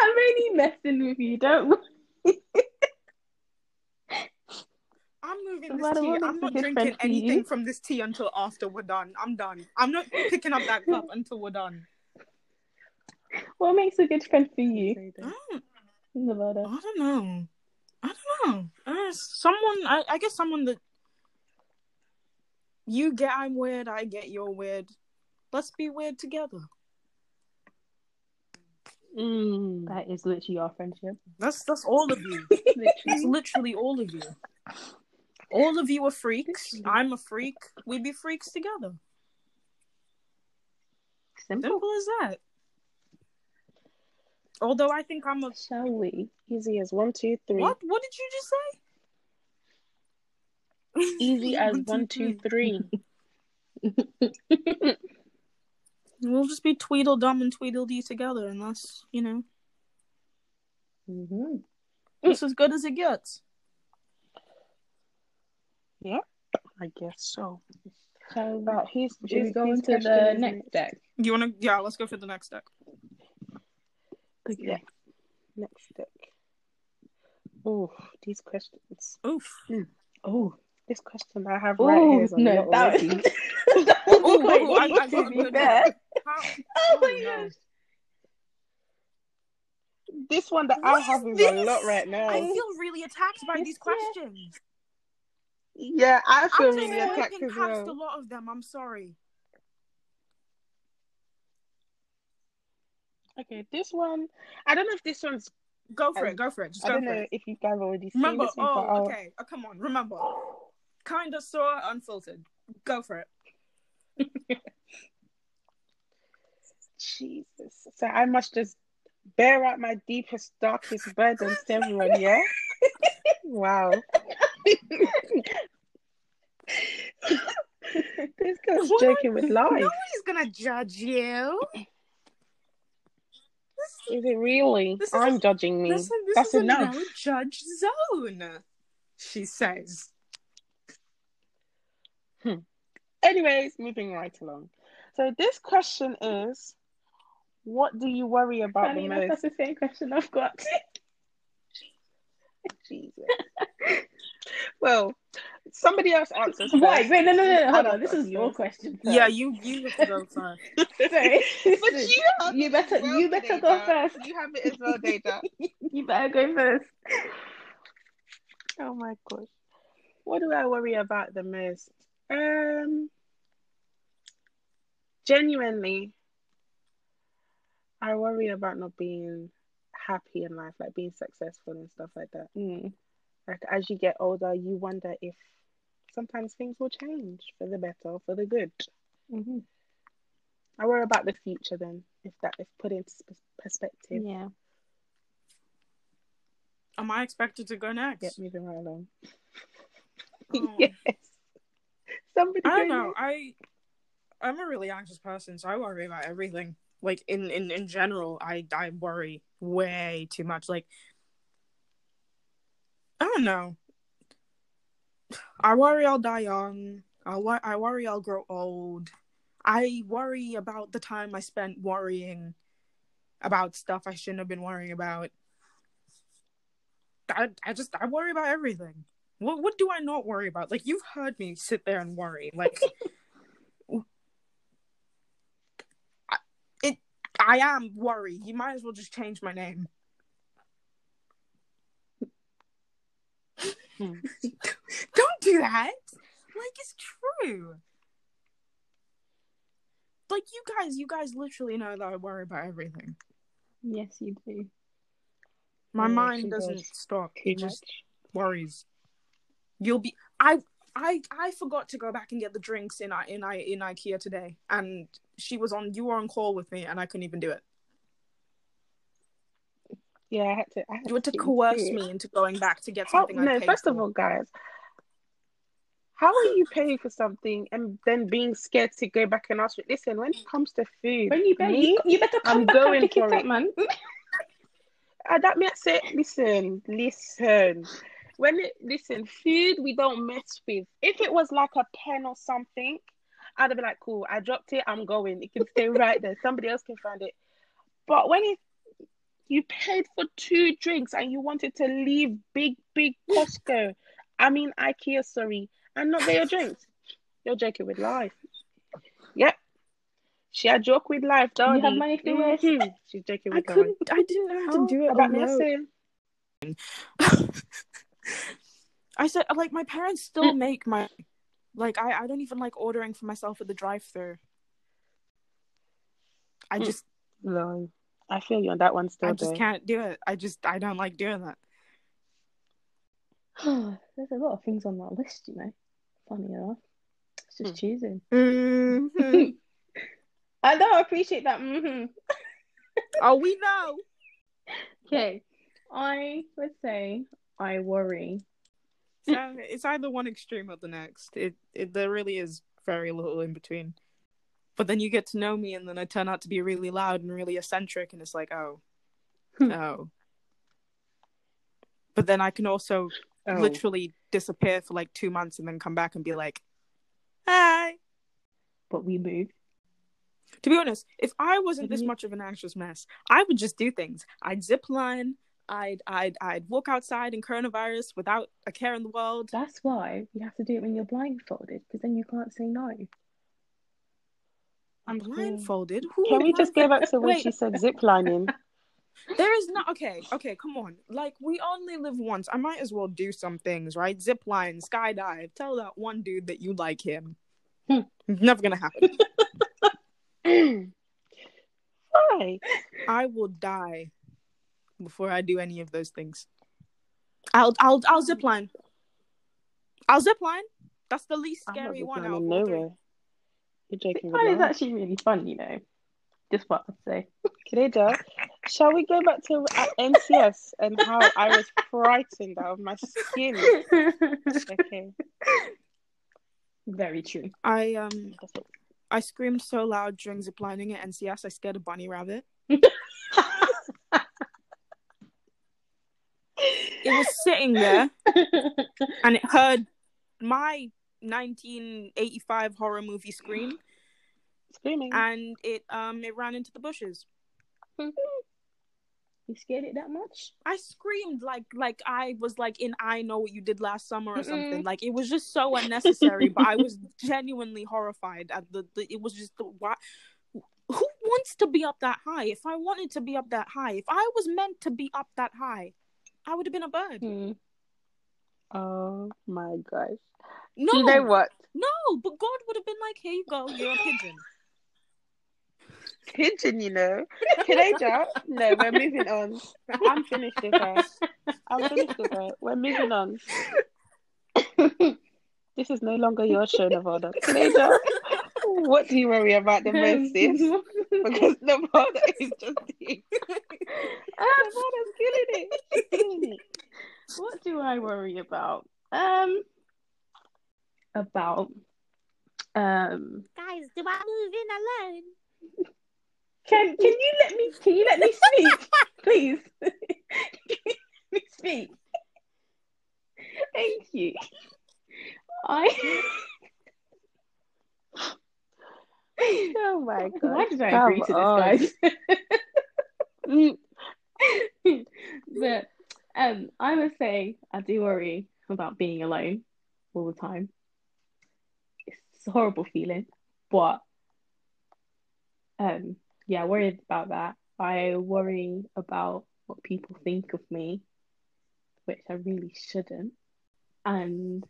S2: I'm only messing with you, don't worry.
S1: I'm moving
S2: No
S1: this tea. I'm not drinking
S2: friend for you.
S1: anything from this tea until after we're done. I'm done. I'm not picking up that cup until we're done.
S2: What makes a good friend for you,
S1: I don't,
S2: Nevada?
S1: I don't know. I don't know. Uh, someone, I, I guess someone that you get I'm weird, I get you're weird. Let's be weird together.
S3: Mm.
S2: That is literally our friendship.
S1: That's that's all of you. It's literally all of you. All of you are freaks. I'm a freak. We be freaks together.
S2: Simple.
S1: Simple as that. Although I think I'm a
S2: Shall we?
S3: Easy as one, two, three.
S1: what? What did you just say?
S3: Easy as one, two, three.
S1: We'll just be Tweedledum and Tweedledee together, and that's you know
S2: hmm
S1: that's as good as it gets.
S3: Yeah, I guess so.
S2: Shall we?
S3: But he's
S2: Should we
S3: he's-
S2: go
S3: his
S2: into
S3: question
S2: the next deck?
S1: You wanna? Yeah, let's go for the next deck.
S3: Okay. Yeah. Next deck. Oh, these questions.
S1: Oof.
S3: Oh, this question I have right here
S2: Oh
S3: is a
S2: no,
S3: lot
S2: that was, that was
S1: Ooh,
S2: quite
S1: ooh, I-
S2: deep,
S1: I got
S2: to
S1: a
S2: be fair.
S1: How?
S2: Oh my oh,
S1: no.
S2: gosh.
S3: This one that
S1: What
S3: I have
S1: is
S3: is a lot right now.
S1: I feel really attacked by
S2: Yes,
S1: these questions.
S3: yeah, I feel
S1: I'm
S3: really attacked
S1: swiping
S3: as
S1: past a lot of them. I'm sorry.
S3: Okay, this one. I don't know if this one's.
S1: Go for it. Go for it. Just
S3: I
S1: go
S3: don't
S1: for
S3: know
S1: it.
S3: if you guys already seen
S1: Remember?
S3: this one,
S1: Oh,
S3: I'll-
S1: okay. Oh, come on. Remember. Kinda, sort, unfiltered. Go for it.
S3: Jesus. So I must just bear out my deepest, darkest burdens to everyone, yeah? wow. this girl's
S1: What?
S3: joking with life.
S1: Nobody's gonna judge you.
S3: Is it really?
S1: This
S3: I'm
S1: a-
S3: judging me.
S1: This, this
S3: That's
S1: is a
S3: enough.
S1: no judge zone. She says. Hmm.
S3: Anyways, moving right along. So this question is what do you worry about
S2: Funny
S3: the most?
S2: that's the same question I've got.
S3: Jesus. well, somebody else answers.
S2: Wait,
S3: first.
S2: wait, no, no, no, no, hold on. This is your question. First.
S1: Yeah, you you have to go first.
S2: Sorry.
S3: But you, have
S2: you better-
S3: well,
S2: you better go first.
S3: You have it as well, Data.
S2: you better go first.
S3: oh my gosh. What do I worry about the most? Um, genuinely, I worry about not being happy in life, like being successful and stuff like that.
S2: Mm.
S3: Like as you get older, you wonder if sometimes things will change for the better, for the good.
S2: hmm
S3: I worry about the future then, if that is put into perspective.
S2: Yeah.
S1: Am I expected to go next?
S3: Get moving right along.
S1: Oh.
S3: yes. Somebody.
S1: I don't
S3: go
S1: know. I I'm a really anxious person, so I worry about everything. Like in in in general, I I worry way too much. Like I don't know. I worry I'll die young. I wor- I worry I'll grow old. I worry about the time I spent worrying about stuff I shouldn't have been worrying about. I I just I worry about everything. What what do I not worry about? Like you've heard me sit there and worry. Like I, it I am worried. You might as well just change my name.
S3: Hmm.
S1: Don't do that. Like it's true. Like you guys, you guys literally know that I worry about everything.
S2: Yes, you do.
S1: My
S3: Yeah,
S1: mind doesn't
S3: does.
S1: stop. It just worries. You'll be. I. I. I forgot to go back and get the drinks in. I. In. I. In IKEA today, and she was on. You were on call with me, and I couldn't even do it.
S3: Yeah, I had to. I had
S1: You had to
S3: get
S1: coerce me into going back to get
S3: How,
S1: something. I
S3: no, first
S1: for.
S3: of all, guys, how are you paying for something and then being scared to go back and ask? Listen, when it comes to food,
S2: When you better,
S3: me,
S2: you, you better come
S3: I'm
S2: back
S3: going
S2: and pick
S3: for
S2: it up, man.
S3: uh, that means it. Listen, listen. When it listen, food we don't mess with. If it was like a pen or something, I'd be like, cool. I dropped it. I'm going. It can stay right there. Somebody else can find it. But when it you paid for two drinks and you wanted to leave big, big Costco, I mean IKEA, sorry, and not get your drinks, you're joking with life. Yep. She a joke with life, darling.
S2: have money for this?
S3: Mhm. She's joking
S1: I
S3: with life.
S1: couldn't. I didn't know how to
S3: Oh,
S1: do it.
S3: about
S1: alone.
S3: nursing.
S1: I said, like, my parents still make my. Like, I. I don't even like ordering for myself at the drive-through. I
S3: Mm.
S1: just.
S3: No, I feel you on that one still.
S1: I just
S3: though.
S1: can't do it. I just. I don't like doing that.
S2: There's a lot of things on that list, you know. Funny enough. It's just
S3: Hmm.
S2: choosing.
S1: Mm-hmm.
S2: I know, I appreciate that. Mm-hmm.
S1: oh, we know.
S2: Okay. I would say I worry.
S1: So it's either one extreme or the next. It, it there really is very little in between. But then you get to know me, and then I turn out to be really loud and really eccentric, and it's like, oh,
S2: Hmm.
S1: oh. But then I can also
S3: Oh.
S1: literally disappear for like two months and then come back and be like, hi.
S2: But we move.
S1: To be honest, if I wasn't this
S2: Mhm.
S1: much of an anxious mess, I would just do things. I'd zip line. I'd I'd I'd walk outside in coronavirus without a care in the world.
S2: That's why you have to do it when you're blindfolded, because then you can't say no.
S1: I'm blindfolded. Who
S3: Can we just go back to when she said zip lining?
S1: There is not okay. Okay, come on. Like we only live once. I might as well do some things, right? Zip line, skydive. Tell that one dude that you like him.
S2: Hmm.
S1: Never gonna happen.
S3: Why?
S1: I will die before I do any of those things. I'll I'll I'll zip line. I'll zip line. That's the least scary one
S3: going
S1: out of
S3: in
S1: three.
S3: nowhere. You're joking
S2: Mine is actually really fun, you know. Just what I'd say.
S3: Kireja, shall we go back to uh, NCS and how I was frightened out of my skin? Okay.
S2: Very true.
S1: I um. I screamed so loud during ziplining at NCS I scared a bunny rabbit. It was sitting there and it heard my 1985 horror movie scream
S3: Screaming.
S1: and it um it ran into the bushes.
S2: you scared it that much?
S1: I screamed like like I was like in I know what you did last summer or something.
S2: Mm-mm.
S1: Like it was just so unnecessary, but I was genuinely horrified at the, the it was just the why who wants to be up that high? If I wanted to be up that high, if I was meant to be up that high, I would have been a bird.
S2: Hmm.
S3: Oh my gosh.
S1: No,
S3: Do you know what?
S1: no, but God would have been like, "Here you go, you're a pigeon."
S3: Pigeon, you know. Kireja, no, we're moving on. I'm finished with her. I'm finished with her. We're moving on. This is no longer your show, Nevada. Kireja, what do you worry about the most, sis? Because Nevada is just Nevada's killing it. She's killing it.
S2: what do I worry about? Um, about um.
S1: Guys, do I move in alone?
S2: Can can you let me? Can you let me speak, please? Can you let me speak. Thank you. I.
S3: Oh my god.
S2: Why did I
S3: Come
S2: agree to
S3: on.
S2: this, guys? But um, I would say I do worry about being alone all the time. It's a horrible feeling, but um, yeah, worried about that. I worry about what people think of me, which I really shouldn't. And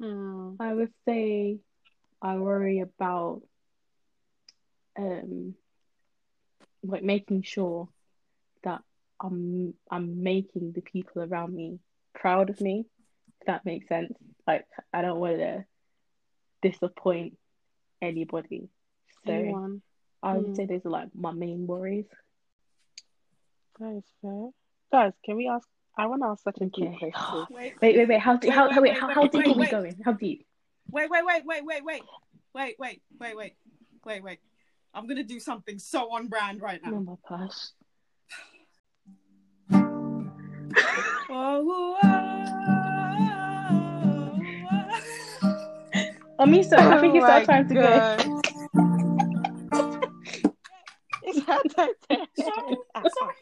S3: hmm.
S2: I would say I worry about um like making sure that I'm I'm making the people around me proud of me, if that makes sense. Like I don't want to disappoint anybody. So
S3: Anyone.
S2: I would
S3: Hmm.
S2: say those are like my main worries.
S3: That is fair. Guys, can we ask? I want to ask such a deep question.
S1: Wait,
S2: Wait, wait, wait. How deep? How,
S1: wait,
S2: how, wait,
S1: wait,
S2: how,
S1: wait,
S2: how deep
S1: wait,
S2: are we
S1: wait.
S2: going? How deep?
S1: wait, wait, wait, wait, wait, wait, wait, wait, wait, wait, wait, wait. I'm gonna do something so on brand right
S2: Oh
S1: now.
S2: my gosh.
S1: Oh, oh, oh,
S2: Amisa, I think it's
S3: Oh
S2: our
S3: my
S2: time to go.
S3: God. It's our time to
S1: oh.
S3: go.
S1: Sorry,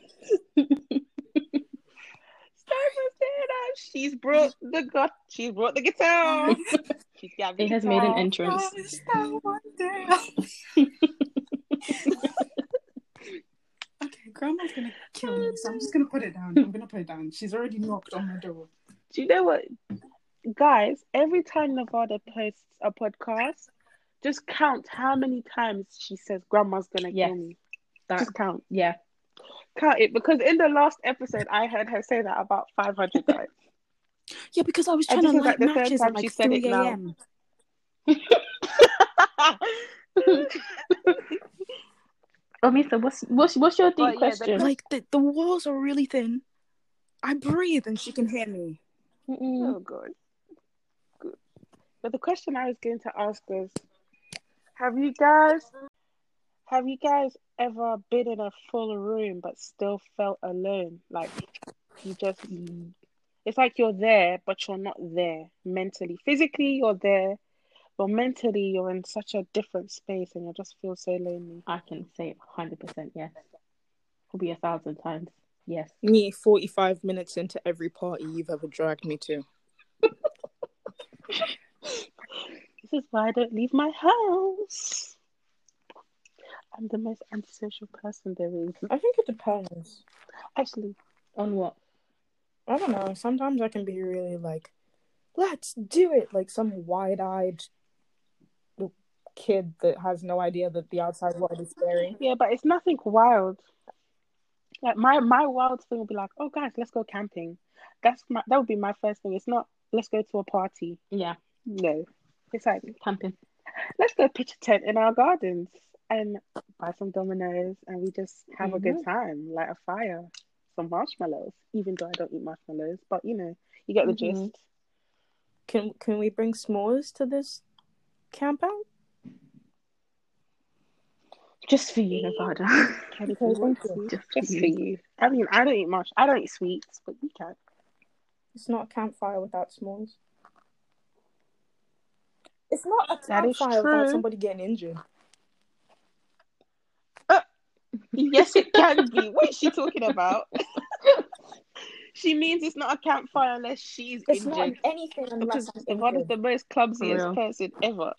S3: Start from stand up. She's brought the got. She's brought the guitar. She's got the
S2: It has made an entrance.
S1: Promise that one day. okay, grandma's gonna kill me, so I'm just gonna put it down. I'm gonna put it down. She's already knocked on my door.
S3: Do you know what, guys? Every time Nevada posts a podcast, just count how many times she says "Grandma's gonna
S2: Yes.
S3: kill me."
S2: That,
S3: Just count,
S2: yeah.
S3: count it because in the last episode, I heard her say that about five hundred times.
S1: Yeah, because I was
S3: And
S1: trying to
S3: this
S1: light
S3: like the third
S1: matches
S3: time
S1: at like
S3: she said it
S1: 3
S3: now.
S1: a.m.
S2: Amisa, oh, what's what's what's your deep
S3: Well, yeah, the
S2: question?
S1: Like the, the walls are really thin. I breathe and she can hear me.
S2: Mm-mm.
S3: Oh god. Good. But the question I was going to ask was have you guys have you guys ever been in a full room but still felt alone? Like you just it's like you're there but you're not there mentally. Physically you're there, but mentally you're in such a different space and you just feel so lonely.
S2: I can say hundred percent yes. Probably a thousand times. Yes.
S1: Me, 45 minutes into every party you've ever dragged me to.
S3: This is why I don't leave my house. I'm the most antisocial person there is.
S1: I think it depends.
S3: Actually,
S2: On what?
S1: I don't know. Sometimes I can be really like, let's do it. Like some wide eyed kid that has no idea that the outside world is scary.
S3: Yeah, but it's nothing wild. Like my my wild thing would be like, oh guys, let's go camping. That's my that would be my first thing. It's not let's go to a party.
S2: Yeah.
S3: No. It's like
S2: Camping.
S3: let's go pitch a tent in our gardens and buy some dominoes and we just have a good time, light a fire, some marshmallows. Even though I don't eat marshmallows, but you know, you get the
S2: Mhm.
S3: gist.
S1: Can can we bring s'mores to this camp out?
S2: Just for you, Nevada.
S3: Can you
S1: thank
S3: want
S1: you.
S3: to?
S2: Just for you.
S3: for you. I mean, I don't eat much. I don't eat sweets, but you can.
S1: It's not a campfire without s'mores. It's not a
S3: That is
S1: campfire without
S3: true.
S1: somebody getting injured.
S3: Uh, yes, it can be. What is she talking about? she means it's not a campfire unless she's
S1: It's
S3: injured.
S1: not anything unless
S3: because
S1: I'm
S3: Ivana's
S1: injured.
S3: the most
S2: For
S3: clumsiest person ever.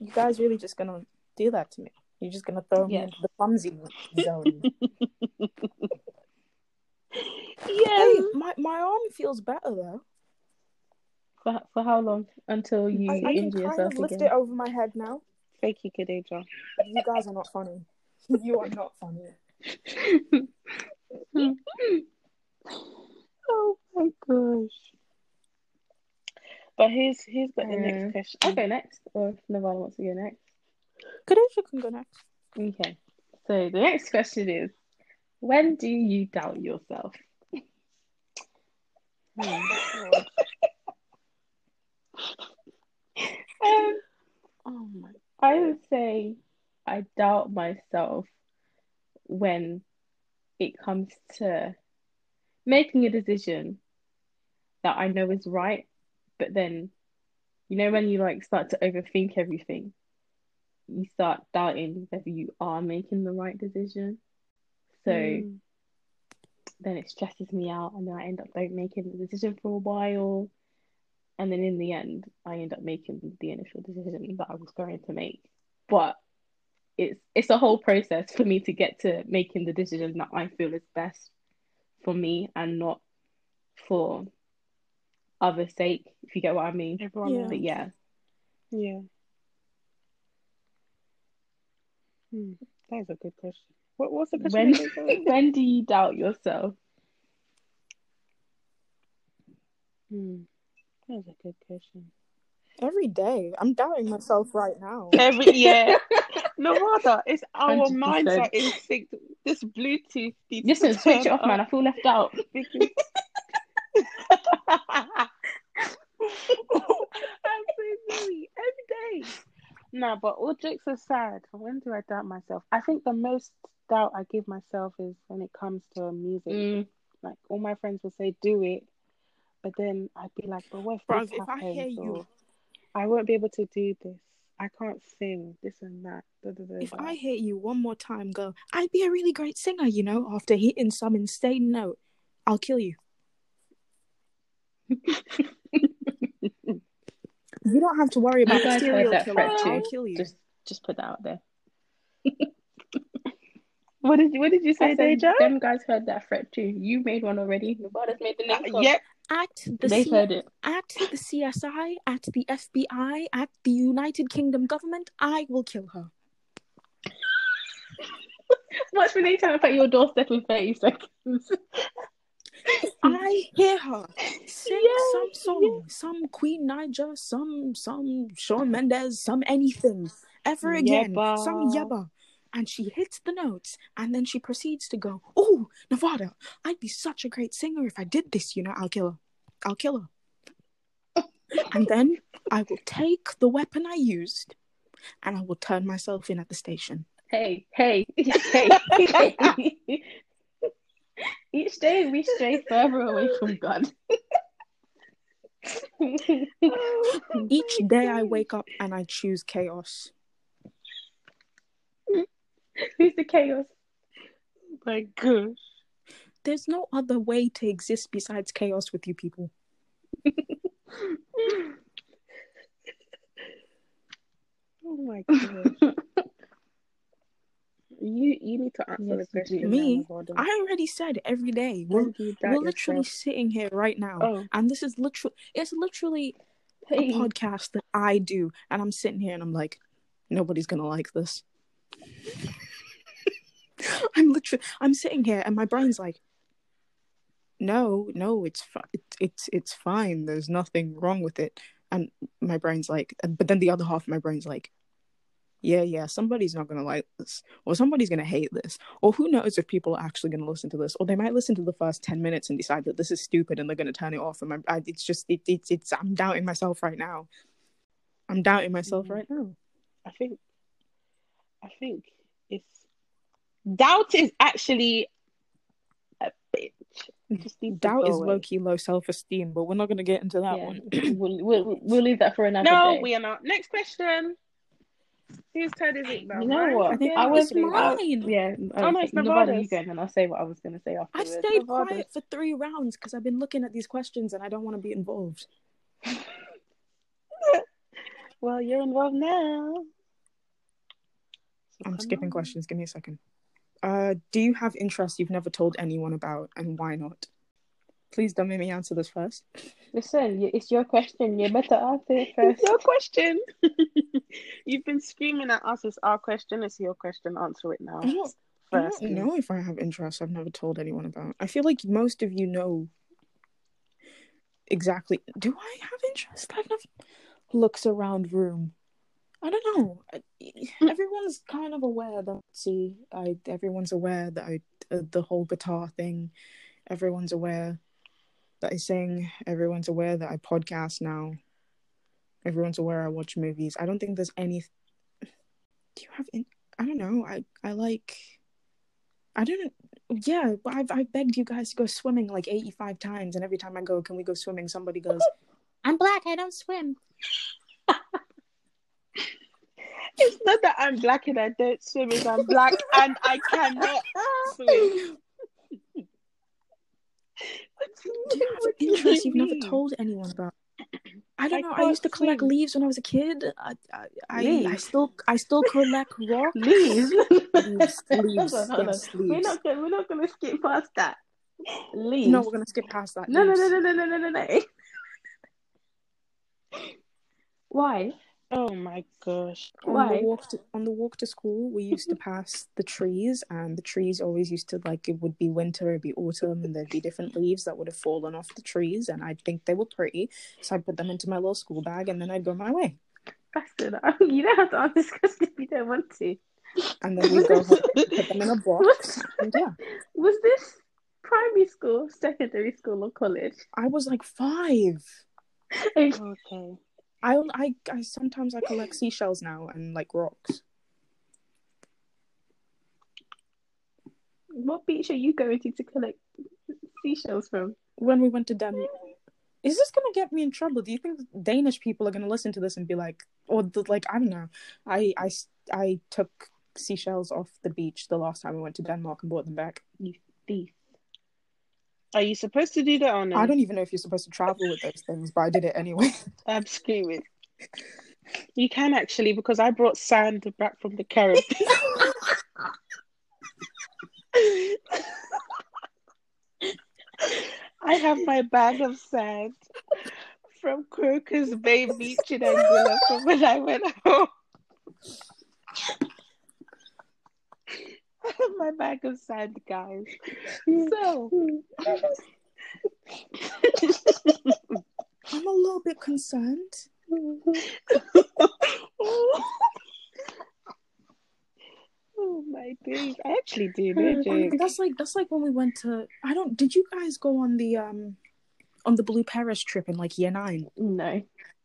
S1: You guys really just gonna do that to me? You're just gonna throw me
S2: Yeah.
S1: into the clumsy zone?
S3: Yeah.
S1: hey, my my arm feels better though.
S2: For, for how long? Until you
S1: I, I can
S2: injure
S1: kind
S2: yourself
S1: of lift it over my head now.
S3: Thank you, Kadeja.
S1: You guys are not funny. You are not funny.
S3: Oh my gosh. But here's here's got the next question.
S2: I'll go next, or if Nevada wants to go next.
S1: Kadesha can go next.
S2: Okay. So the next question is when do you doubt yourself?
S3: Hmm, God.
S2: Um,
S3: Oh my
S2: I would say I doubt myself when it comes to making a decision that I know is right, but then, you know, when you like start to overthink everything, you start doubting whether you are making the right decision. So
S3: Hmm.
S2: then it stresses me out, and then I end up don't making the decision for a while. And then in the end, I end up making the initial decision that I was going to make. But it's it's a whole process for me to get to making the decision that I feel is best for me and not for others' sake, if you get what I mean.
S3: Everyone
S1: Yeah.
S2: But yeah,
S3: Yeah. Hmm. That is a good question. What what's the question?
S2: when when do you doubt yourself?
S3: Hmm. That is a good question.
S1: Every day, I'm doubting myself right now.
S3: Every yeah. No matter. It's our
S2: 100%.
S3: minds are in sync. This Bluetooth needs
S2: Listen, switch it off, man. I feel left out.
S3: because I'm so silly every day. No, but all jokes aside, when do I doubt myself? I think the most doubt I give myself is when it comes to music.
S2: Mm,
S3: Like all my friends will say, "Do it," but then I'd be like, "But what if
S1: Bruv,
S3: this
S1: if I hear you-
S3: I won't be able to do this. I can't sing this and that. Da, da, da,
S1: If. I hear you one more time go, I'd be a really great singer, you know, after hitting some insane note, I'll kill you. You don't have to worry about serial
S2: that
S1: killer. I'll kill you.
S2: just just put that out there.
S3: What did you What did you say,
S2: I said,
S3: Deja?
S2: them guys heard that threat too. You made one already. Nevada's made the
S3: Uh,
S2: next one.
S3: yep.
S1: At the
S2: They've
S1: C-
S2: heard it.
S1: at the CSI, at the FBI, at the United Kingdom government, I will kill her.
S2: Watch when they turn up at your doorstep in 30 seconds.
S1: I hear her sing
S2: Yeah,
S1: some song, some Queen Naija, some some Shawn Mendes, some anything ever again, some
S3: Yebba.
S1: And she hits the notes, and then she proceeds to go, "Oh, Nevada, I'd be such a great singer if I did this. You know, I'll kill her. I'll kill her." and then I will take the weapon I used, and I will turn myself in at the station.
S2: Hey, hey, hey, hey. Each day we stray further away from God.
S1: Each day I wake up and I choose chaos.
S2: Who's the chaos?
S3: My gosh.
S1: There's no other way to exist besides chaos with you people.
S3: Oh my gosh. you you need to answer
S2: Yes,
S3: the question.
S1: Me? I already said every day. We're,
S3: do you doubt
S1: we're literally
S3: yourself?
S1: sitting here right now,
S3: Oh,
S1: and this is literally it's literally a podcast that I do, and I'm sitting here and I'm like, nobody's gonna like this. I'm literally I'm sitting here and my brain's like, no, no, it's fi- it, it's it's fine. There's nothing wrong with it. and my brain's like, but then the other half of my brain's like, yeah, yeah, somebody's not gonna like this, or somebody's gonna hate this, or who knows if people are actually gonna listen to this, or they might listen to the first ten minutes and decide that this is stupid and they're gonna turn it off. And my, I, it's just, it, it's, it's, I'm doubting myself right now. I'm doubting myself
S3: Mhm.
S1: right now.
S3: I think, I think it's doubt is actually a bitch. Just needs
S1: Doubt is low key low self esteem, but we're not gonna get into that
S2: Yeah.
S1: one.
S2: we'll, we'll we'll leave that for another
S3: No,
S2: day.
S3: we are not. Next question. Whose turn is it now?
S2: You know
S3: Mine?
S2: what?
S1: I think
S2: I was
S1: mine.
S2: I- yeah.
S3: Oh, no, it's
S2: Nevada, you
S3: Nevada's.
S2: go, and then I'll say what I was going to say
S1: I've stayed
S3: Nevada's.
S1: quiet for three rounds because I've been looking at these questions and I don't want to be involved.
S3: Well, you're involved now. So
S1: I'm skipping
S3: on.
S1: questions. Give me a second. Uh, do you have interests you've never told anyone about, and why not? Please don't make me answer this first.
S2: Listen, it's your question. You better answer it first.
S3: It's your question. You've been screaming at us. It's our question. It's your question. Answer it now.
S1: I don't, I don't know if I have interests I've never told anyone about. I feel like most of you know exactly. Do I have interests I've never looks around room? I don't know. Everyone's kind of aware that see, I everyone's aware that I uh, the whole guitar thing. Everyone's aware that I sing. Everyone's aware that I podcast now. Everyone's aware I watch movies. I don't think there's any. Do you have? In- I don't know. I I like. I don't. Yeah, but I've I've begged you guys to go swimming like eighty five times, and every time I go, can we go swimming? Somebody goes, "I'm black. I don't swim."
S3: It's not that I'm black and I don't swim. It's I'm black and I cannot swim.
S1: Do you have interests you've never told anyone about? I don't
S3: I
S1: know. I used to collect
S3: swim.
S1: leaves when I was a kid. I I, I, I still I still collect rocks.
S2: Leaves.
S1: Leaves, leaves,
S2: Hold on, hold
S1: yes,
S2: on. We're
S1: leaves.
S2: not gonna, we're not gonna skip past that. Leaves.
S1: No, we're gonna skip past that.
S2: no, no,
S1: leaves.
S2: no, no, no, no, no, no, no. Why?
S3: Oh my gosh.
S1: on the walk to on the walk to school we used to pass the trees and the trees always used to like it would be winter it'd be autumn and there'd be different leaves that would have fallen off the trees and i'd think they were pretty so i'd put them into my little school bag and then i'd go my way
S2: Bastard. You don't have to answer this question if you don't want to.
S1: and then we'd go home, put them in a box and yeah
S2: Was this primary school, secondary school, or college?
S1: i was like five
S3: Okay.
S1: I i, I sometimes i collect seashells now and like rocks
S2: What beach are you going to to collect seashells from?
S1: when we went to denmark is this gonna get me in trouble do you think danish people are gonna listen to this and be like or the, like i don't know i i i took seashells off the beach the last time we went to denmark and brought them back
S2: You thief.
S3: Are you supposed to do that or no?
S1: i don't even know if you're supposed to travel with those things but i did it anyway
S3: I'm screaming. You can actually because I brought sand back from the Caribbean. I have my bag of sand from Crocus Bay Beach in Anguilla from when I went home. I have my bag of sand, guys. So
S1: i'm a little bit concerned
S3: oh my days! I actually do no
S1: I mean,
S3: joke.
S1: that's like that's like when we went to i don't did you guys go on the um on the blue paris trip in like year nine
S2: No.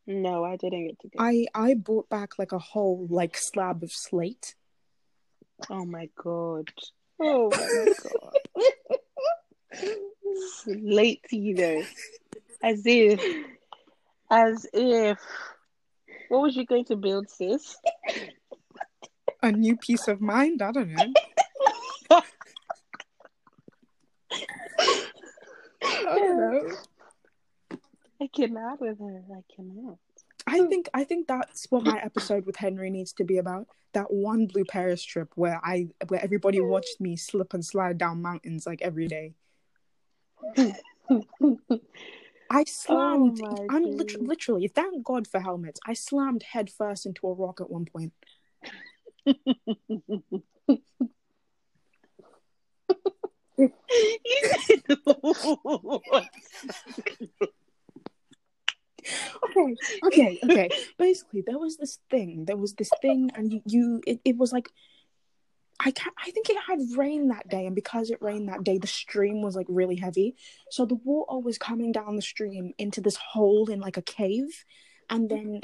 S3: No, I didn't get to go.
S1: i i brought back like a whole like slab of slate
S3: Oh my god. Oh, oh my god. Late, you know. As if. As if. What was you going to build, sis?
S1: a new peace of mind i don't know I don't know.
S3: I cannot with her. I cannot.
S1: I think I think that's what my episode with Henry needs to be about. That one Blue Paris trip where I where everybody watched me slip and slide down mountains like every day. I slammed.
S3: my
S1: I'm lit- literally thank God for helmets. I slammed head first into a rock at one point. Okay, okay, okay. Basically, there was this thing. There was this thing, and you, you it, it was like, I can't, I think it had rained that day, and because it rained that day, the stream was like really heavy. So the water was coming down the stream into this hole in like a cave, and then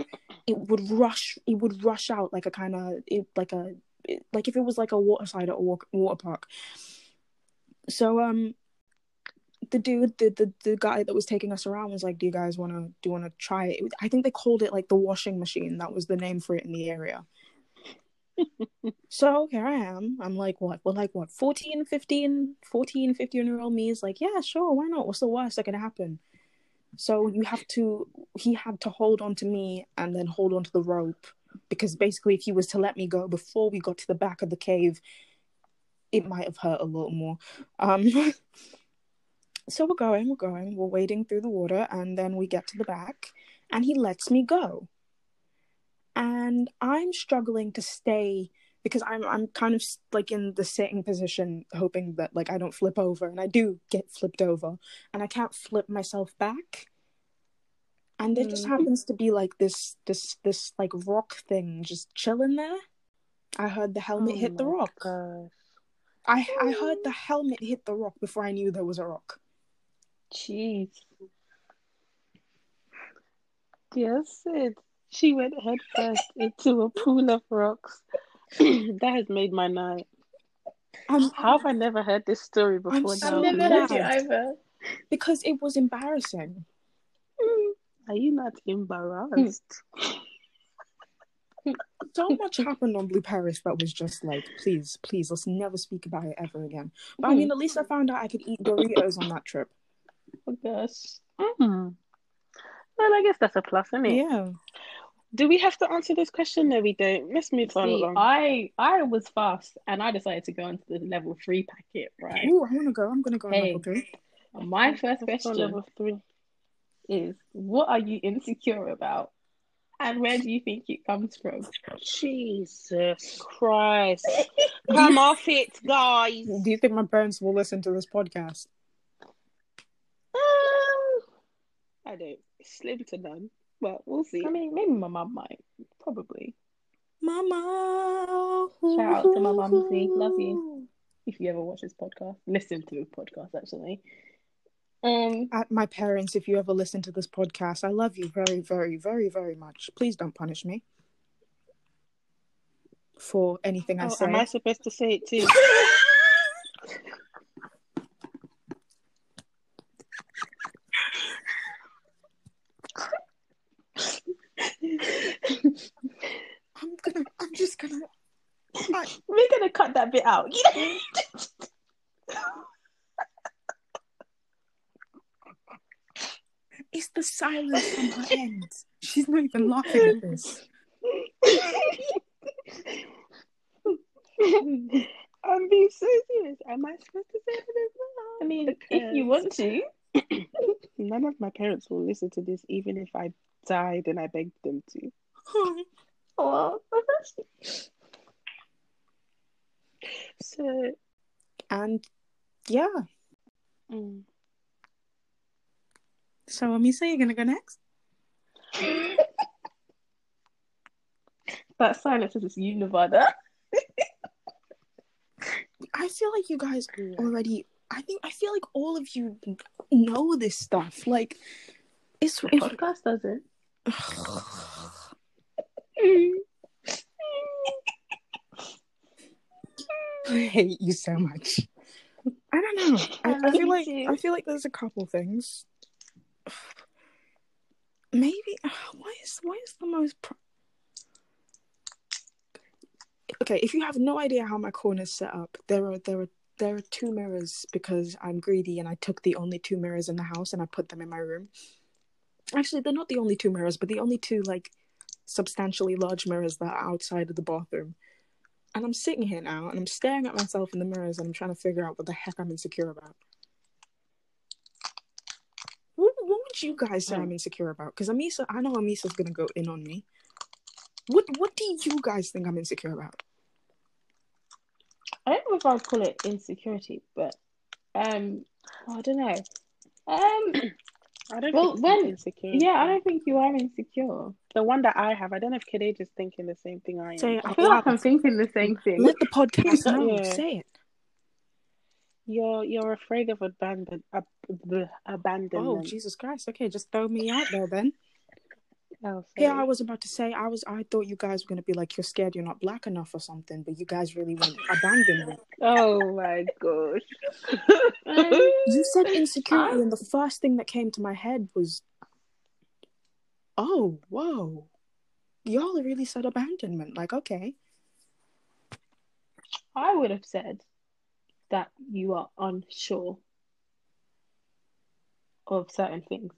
S1: it would rush. It would rush out like a kind of like a it, like if it was like a water slide at a wa- water park. So um the dude, the, the the guy that was taking us around was like, "Do you guys want to do you want to try it?" I think they called it like the washing machine. That was the name for it in the area. so here I am. I'm like, what? Well, like what? 14, 15, 14, 15 year old me is like, yeah, sure, why not? What's the worst that could happen? So you have to. He had to hold on to me and then hold on to the rope because basically, if he was to let me go before we got to the back of the cave, it might have hurt a little more. Um. so we're going, we're going, we're wading through the water, and then we get to the back, and he lets me go. And I'm struggling to stay because I'm I'm kind of like in the sitting position, hoping that like I don't flip over, and I do get flipped over, and I can't flip myself back. And there just
S2: Mm.
S1: happens to be like this this this like rock thing just chilling there. I heard the helmet
S3: Oh
S1: hit the rock.
S3: gosh.
S1: I I heard the helmet hit the rock before I knew there was a rock.
S2: Jeez.
S3: Yes, it. She went headfirst into a pool of rocks. that has made my night.
S1: Um,
S3: How have I never heard this story before
S1: I'm
S3: now?
S1: so
S2: I've never heard you either.
S1: because it was embarrassing.
S3: Are you not embarrassed?
S1: So much happened on Blue Paris that was just like, please, please, let's never speak about it ever again. But I mean, at least I found out I could eat Doritos on that trip.
S2: Oh gosh.
S3: Mhm. Well, I guess that's a plus, isn't it?
S1: Yeah.
S3: Do we have to answer this question? No, we don't. Let's move on along.
S2: I I was fast and I decided to go into the level three packet, right?
S1: Ooh, I want to go. I'm going to go on
S2: Hey.
S1: level three.
S2: My first
S3: Let's
S2: question
S3: level three.
S2: is what are you insecure about? And where do you think it comes from?
S3: Jesus Christ. Come off it, guys.
S1: Do you think my parents will listen to this podcast?
S3: Um, I don't. Slim to none. Well, we'll see.
S2: I mean, maybe my mum might. Probably.
S1: Mama.
S2: Shout out to my mumsy. Love you. If you ever watch this podcast. Listen to the podcast actually. Um
S1: At my parents, if you ever listen to this podcast, I love you very, very, very, very much. Please don't punish me for anything I
S3: Oh,
S1: say.
S3: am I supposed to say it too?
S1: I'm gonna. I'm just gonna. I,
S2: we're gonna cut that bit out.
S1: it's the silence from her end. She's not even laughing at this.
S3: I'm being so serious. Am I supposed to say it as well?
S2: I mean, if you want to.
S3: None of my parents will listen to this, even if I died and I begged them to.
S2: Oh,
S3: So,
S1: and yeah.
S3: mm.
S1: So, Amisa, you're gonna go next.
S2: that silence is you, Nevada.
S1: I feel like you guys already. I think I feel like all of you know this stuff. Like, it's. It's
S2: podcast doesn't.
S1: I hate you so much. I don't know. I,
S2: I
S1: I feel like. I feel like there's a couple things. Maybe why is why is the most pro- okay? If you have no idea how my corner's set up, there are there are there are two mirrors because I'm greedy and I took the only two mirrors in the house and I put them in my room. Actually, they're not the only two mirrors, but the only two like substantially large mirrors that are outside of the bathroom. And I'm sitting here now and I'm staring at myself in the mirrors and I'm trying to figure out what the heck I'm insecure about. What, what would you guys say I'm insecure about? Because Amisa, I know Amisa's gonna go in on me. What What do you guys think I'm insecure about?
S2: I don't know if I would call it insecurity, but um, I don't know. Um,
S3: I don't
S2: Well,
S3: think
S2: when-
S3: insecure.
S2: Yeah, I don't think you are insecure.
S3: The one that I have, I don't think you are. The one that I have, I don't know if Kid is thinking the same thing I am.
S1: Say it
S2: I
S1: oh,
S2: feel like I'm thinking the same thing.
S1: Let the podcast know.
S3: Yeah.
S1: Say it.
S3: You're you're afraid of abandon ab- the
S1: Oh. Jesus Christ. Okay, just throw me out there then.
S3: Oh, sorry.
S1: I was about to say I was I thought you guys were gonna be like you're scared you're not black enough or something, but you guys really went abandonment.
S3: Oh my gosh.
S1: You said insecurity, and the first thing that came to my head was, oh, whoa, y'all really said abandonment. Like, okay,
S2: I would have said that you are unsure of certain things.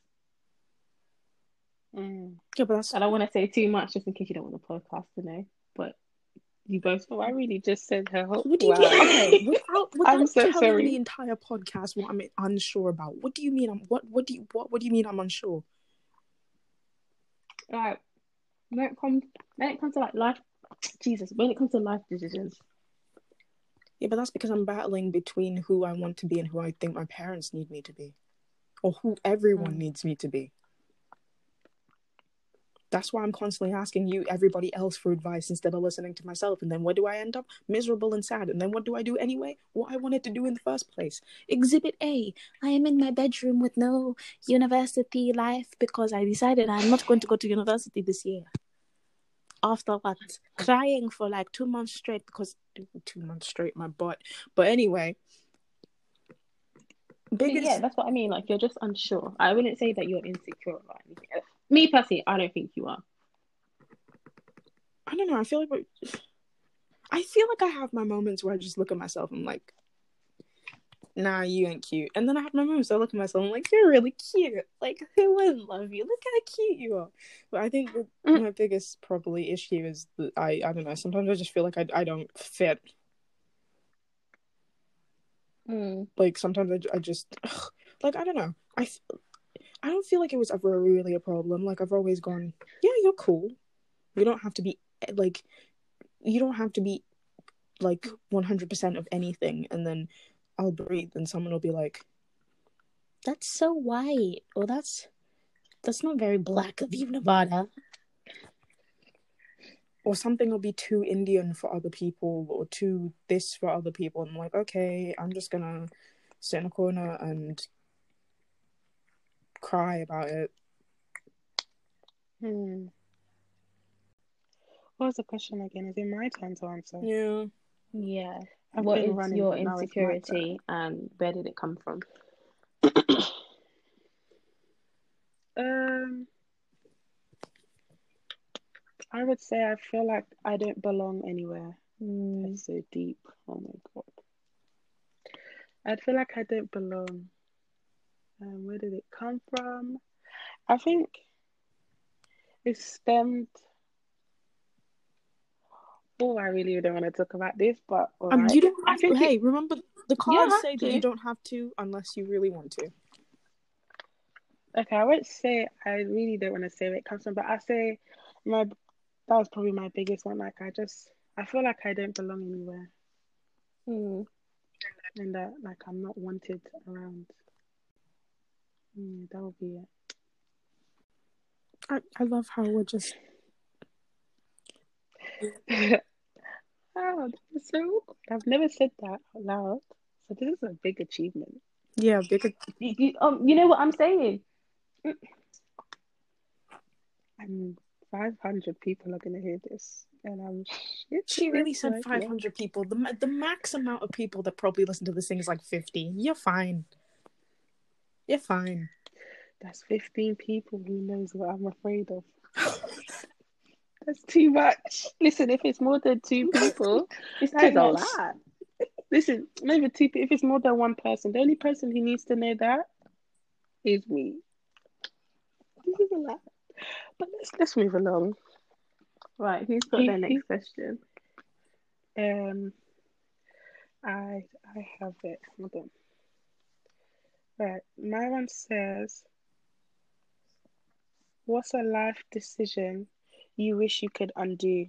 S3: Mm.
S1: yeah, but that's
S2: I don't want to say too much just in case you don't want the podcast to know, but you both.
S3: Oh, I really just said her whole.
S1: What do you
S3: wow.
S1: mean? Okay, without, without
S3: I'm so
S1: telling
S3: sorry.
S1: the entire podcast what I'm unsure about, what do you mean? I'm what? What do you what? What do you mean I'm unsure?
S2: Right. When it comes, when it comes to like life, Jesus, when it comes to life decisions,
S1: Yeah, but that's because I'm battling between who I want to be and who I think my parents need me to be, or who everyone
S2: Mm.
S1: needs me to be. That's why I'm constantly asking you, everybody else, for advice instead of listening to myself. And then where do I end up? Miserable and sad. And then what do I do anyway? What I wanted to do in the first place. Exhibit A I am in my bedroom with no university life because I decided I'm not going to go to university this year. After what? Crying for like two months straight because two months straight, my butt. But anyway, biggest.
S2: yeah, that's what I mean. Like you're just unsure. I wouldn't say that you're insecure about anything. Me personally, I don't think you are.
S1: I don't know. I feel like I feel like I have my moments where I just look at myself and I'm like, nah, you ain't cute. And then I have my moments where I look at myself and I'm like, you're really cute. Like, who wouldn't love you? Look how cute you are. But I think
S3: Mm.
S1: my biggest probably issue is that I, I don't know. Sometimes I just feel like I, I don't fit.
S2: Mm.
S1: Like, sometimes I, I just, like, I don't know. I, I don't feel like it was ever really a problem. Like, I've always gone, yeah, you're cool. You don't have to be, eh, like, you don't have to be like 100% of anything and then I'll breathe and someone will be like that's so white or that's that's not very black of you Nevada or something will be too Indian for other people or too this for other people and I'm like okay I'm just gonna sit in a corner and cry about it
S3: Hmm. What was the question again? Is it my turn to answer?
S1: yeah
S2: Yeah.
S3: I've
S2: what
S3: been
S2: is
S3: running,
S2: your
S3: but now it's my turn.
S2: insecurity and where did it come from?
S3: Um, I would say I feel like I don't belong anywhere.
S2: Mm.
S3: That's so deep. Oh my god. I feel like I don't belong. Um, where did it come from? I think it stemmed. Oh, I really don't want to talk about this, but
S1: um,
S3: alright.
S1: you don't
S3: I
S1: have to
S3: think it-
S1: hey remember the cards
S2: have
S1: say
S2: to.
S1: that you don't have to unless you really want to
S3: Okay, I won't say I really don't want to say where it comes from, but I say my that was probably my biggest one. Like I just I feel like I don't belong anywhere,
S2: Mm.
S3: and that like I'm not wanted around. Mm, that would be it.
S1: I, I love how we're just
S3: oh, that was so. I've never said that out loud, so this is a big achievement.
S1: yeah bigger
S2: You, you, um, you know what I'm saying?
S3: And 500 people are gonna hear this, and I'm.
S1: She really said
S3: Like,
S1: 500 people. The the max amount of people that probably listen to this thing is like 50. You're fine. You're fine.
S3: That's 15 people who knows what I'm afraid of. That's too much. Listen, if it's more than two people,
S2: it's a lot.
S3: listen, maybe two. If it's more than one person, the only person who needs to know that is me. This is a lot. But let's let's move along.
S2: Right, who's got their next question?
S3: Um, I I have it. Hold on. Right, my one says, "What's a life decision you wish you could undo?"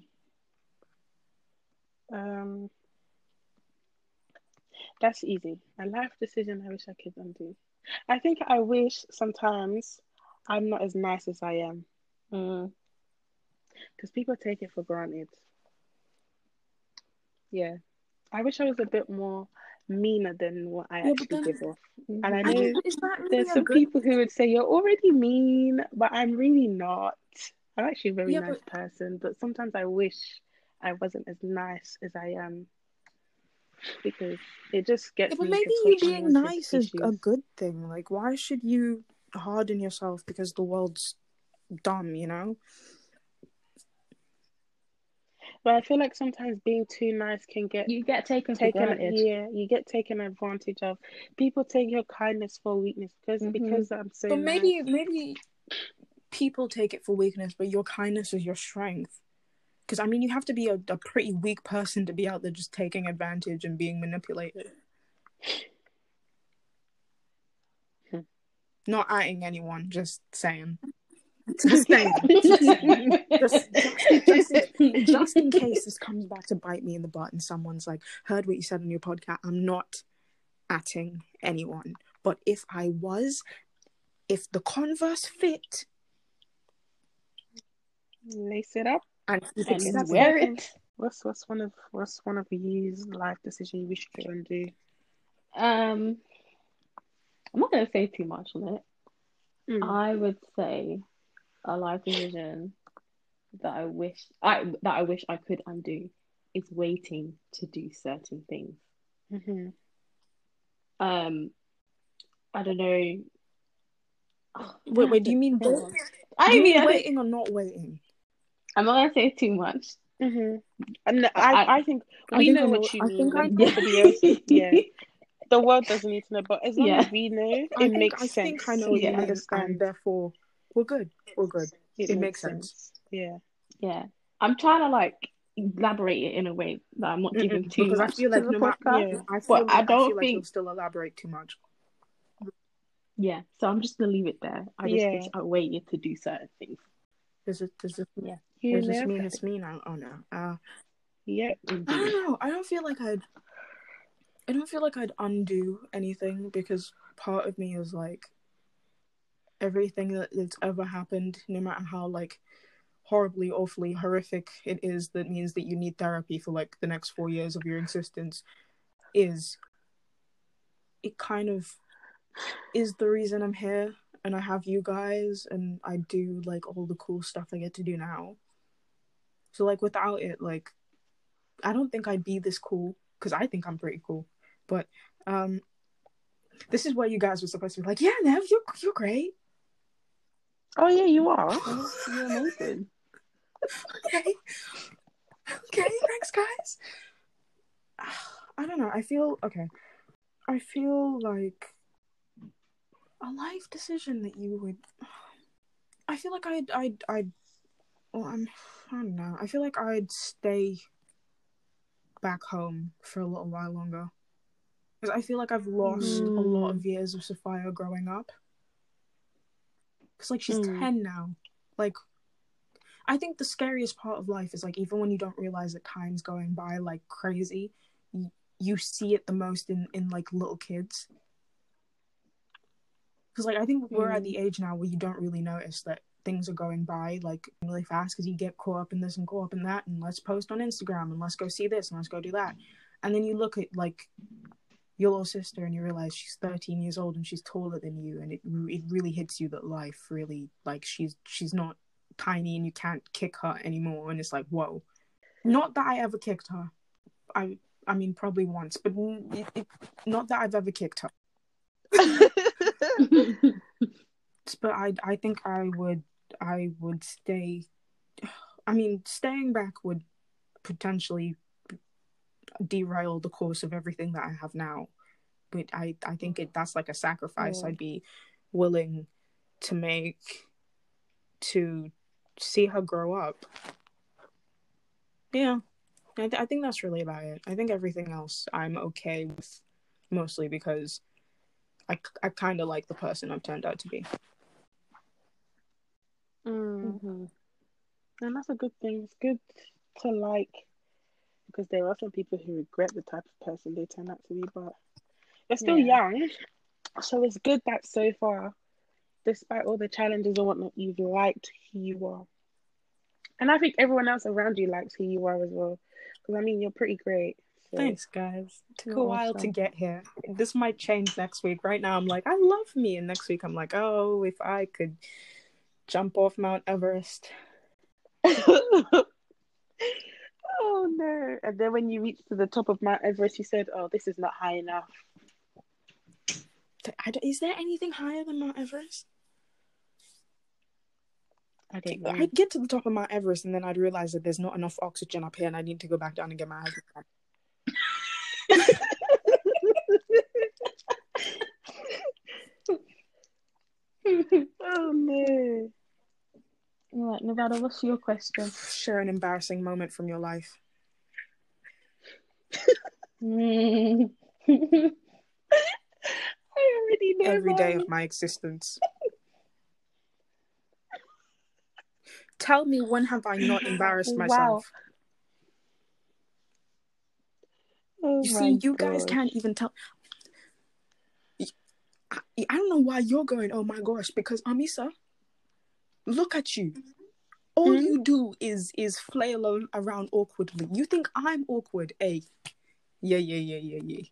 S3: Um, That's easy. A life decision I wish I could undo. I think I wish sometimes I'm not as nice as I am.
S2: Mm.
S3: Because people take it for granted. Yeah. I wish I was a bit more meaner than what I
S1: Yeah,
S3: actually give off. And I know
S1: really
S3: there's some
S1: good
S3: people who would say you're already mean, but I'm really not. I'm actually a very
S1: Yeah,
S3: nice
S1: but-
S3: person, but sometimes I wish I wasn't as nice as I am because it just gets
S1: Yeah, but
S3: me
S1: maybe you being nice is a good thing. Like, why should you harden yourself because the world's dumb? You know?
S3: But I feel like sometimes being too nice can get
S2: You get taken for
S3: taken
S2: granted.
S3: yeah, you get taken advantage of. People take your kindness for weakness because
S2: Mhm.
S3: because I'm so
S1: But maybe,
S3: nice.
S1: maybe people take it for weakness, but your kindness is your strength. Because I mean, you have to be a, a pretty weak person to be out there just taking advantage and being manipulated.
S3: Hmm.
S1: Not atting anyone, just saying. Just. Just, just, just, in, just in case this comes back to bite me in the butt and someone's like, heard what you said on your podcast, I'm not atting anyone. But if I was, if the converse fit,
S3: Lace it up.
S1: and keep
S2: and
S1: accepting
S2: wear
S1: it,
S2: it.
S3: What's what's one of what's one of you's life decision you wish you could undo?
S2: Um, I'm not gonna say too much on it.
S3: Mm.
S2: I would say a life decision that I wish I that I wish I could undo is waiting to do certain things.
S3: Mhm.
S2: Um, I don't know.
S1: Wait, wait, do you mean
S2: Hold
S1: wait?
S2: on.
S1: Do
S2: I
S1: you
S2: mean,
S1: mean
S2: I think-
S1: waiting or not waiting?
S2: I'm not gonna say too much.
S3: Mhm. And I,
S2: I-
S3: I think
S1: I
S3: we
S1: think
S3: know what you
S1: I
S3: mean.
S1: think I
S3: and else, yeah. The world doesn't need to know, but as long
S2: Yeah.
S3: as we know, it
S1: I think,
S3: makes
S1: I
S3: sense.
S1: think I know
S3: so
S1: what
S3: you
S1: you
S3: understand.
S1: therefore we're good. We're good. It makes sense.
S3: Yeah.
S2: Yeah, I'm trying to like elaborate it in a way that I'm not giving
S1: Mm-mm,
S2: too
S1: because I
S2: much
S1: feel
S2: to
S1: like
S2: the
S1: no matter,
S2: podcast.
S3: Yeah.
S1: I feel
S2: But
S1: like,
S2: I
S1: I
S2: don't
S1: feel like you'll still elaborate too much.
S2: Yeah, so I'm just gonna leave it there. I just
S3: Yeah.
S2: wish I waited to do certain things.
S1: Does it? Does it?
S2: Yeah.
S3: You
S1: Does this mean it's me now? Oh no. Uh,
S3: Yep.
S1: I don't know. I don't feel like I'd. I don't feel like I'd undo anything because part of me is like everything that, that's ever happened, no matter how like horribly, awfully horrific it is, that means that you need therapy for like the next four years of your existence, is it kind of is the reason I'm here and I have you guys and I do like all the cool stuff I get to do now. So like without it, like I don't think I'd be this cool because I think I'm pretty cool. But um, this is where you guys were supposed to be like, yeah, Nev, you're you're great.
S3: Oh yeah, you are.
S2: You're amazing.
S1: Okay, okay, thanks, guys. I don't know. I feel okay. I feel like a life decision that you would. I feel like I'd I'd I'd. Well, I'm. I don't know. I feel like I'd stay back home for a little while longer. Because I feel like I've lost a lot hmm. of years of Sophia growing up. Because, like, she's
S3: Mm.
S1: 10 now. Like, I think the scariest part of life is, like, even when you don't realize that time's going by like crazy, you, you see it the most in, in like, little kids. Because, like, I think we're at the age now where you don't really notice that things are going by like really fast because you get caught up in this and caught up in that and let's post on Instagram and let's go see this and let's go do that. And then you look at like your little sister and you realize she's 13 years old and she's taller than you and it it really hits you that life really like she's she's not tiny and you can't kick her anymore and it's like whoa. Not that I ever kicked her. I I mean probably once, but it, it, not that I've ever kicked her. But I I think I would I would stay. I mean, staying back would potentially derail the course of everything that I have now. But I, I think it that's like a sacrifice
S3: Yeah.
S1: I'd be willing to make to see her grow up. Yeah, I, th- I think that's really about it. I think everything else I'm okay with, mostly because I, I kind of like the person I've turned out to be.
S3: Mm.
S2: Mhm.
S3: And that's a good thing. It's good to like because there are some people who regret the type of person they turn out to be, but they're still
S2: Yeah.
S3: young. So it's good that so far, despite all the challenges and whatnot, you've liked who you are. And I think everyone else around you likes who you are as well. Because I mean, you're pretty great. So.
S1: Thanks, guys. Took a while to get here. This might change next week. Right now, I'm like, I love me, and next week, I'm like, oh, if I could jump off Mount Everest.
S3: oh no! And then when you reach to the top of Mount Everest, you said, "Oh, this is not high enough."
S1: Is there anything higher than Mount Everest?
S3: I don't know.
S1: I'd get to the top of Mount Everest, and then I'd realize that there's not enough oxygen up here, and I need to go back down and get my husband.
S3: oh no!
S2: Right, Nevada, what's your question?
S1: Share an embarrassing moment from your life.
S3: I already know
S1: Every day
S3: mine.
S1: of my existence. Tell me when have I not embarrassed
S2: Wow.
S1: myself?
S3: Oh
S1: You see, you guys can't even tell. I, I don't know why you're going, oh my gosh, because Amisa, look at you. All
S3: Hmm?
S1: you do is is flail around awkwardly. You think I'm awkward, eh? Yeah, yeah, yeah, yeah, yeah.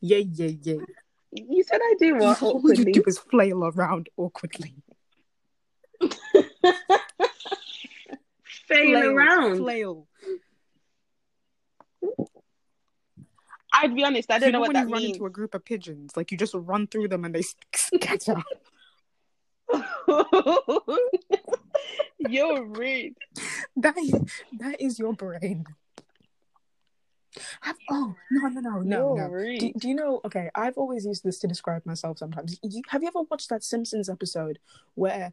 S1: Yeah, yeah, yeah.
S3: You said I do what
S1: All you do is flail around awkwardly.
S3: Fail around.
S1: Flail.
S3: I'd be honest, I don't
S1: know
S3: know what
S1: when
S3: that
S1: you run into a group of pigeons, like you just run through them and they scatter.
S3: You're rude.
S1: That is, that is your brain. Have, oh no no no no no. Do, do you know? Okay, I've always used this to describe myself. Sometimes, you, have you ever watched that Simpsons episode where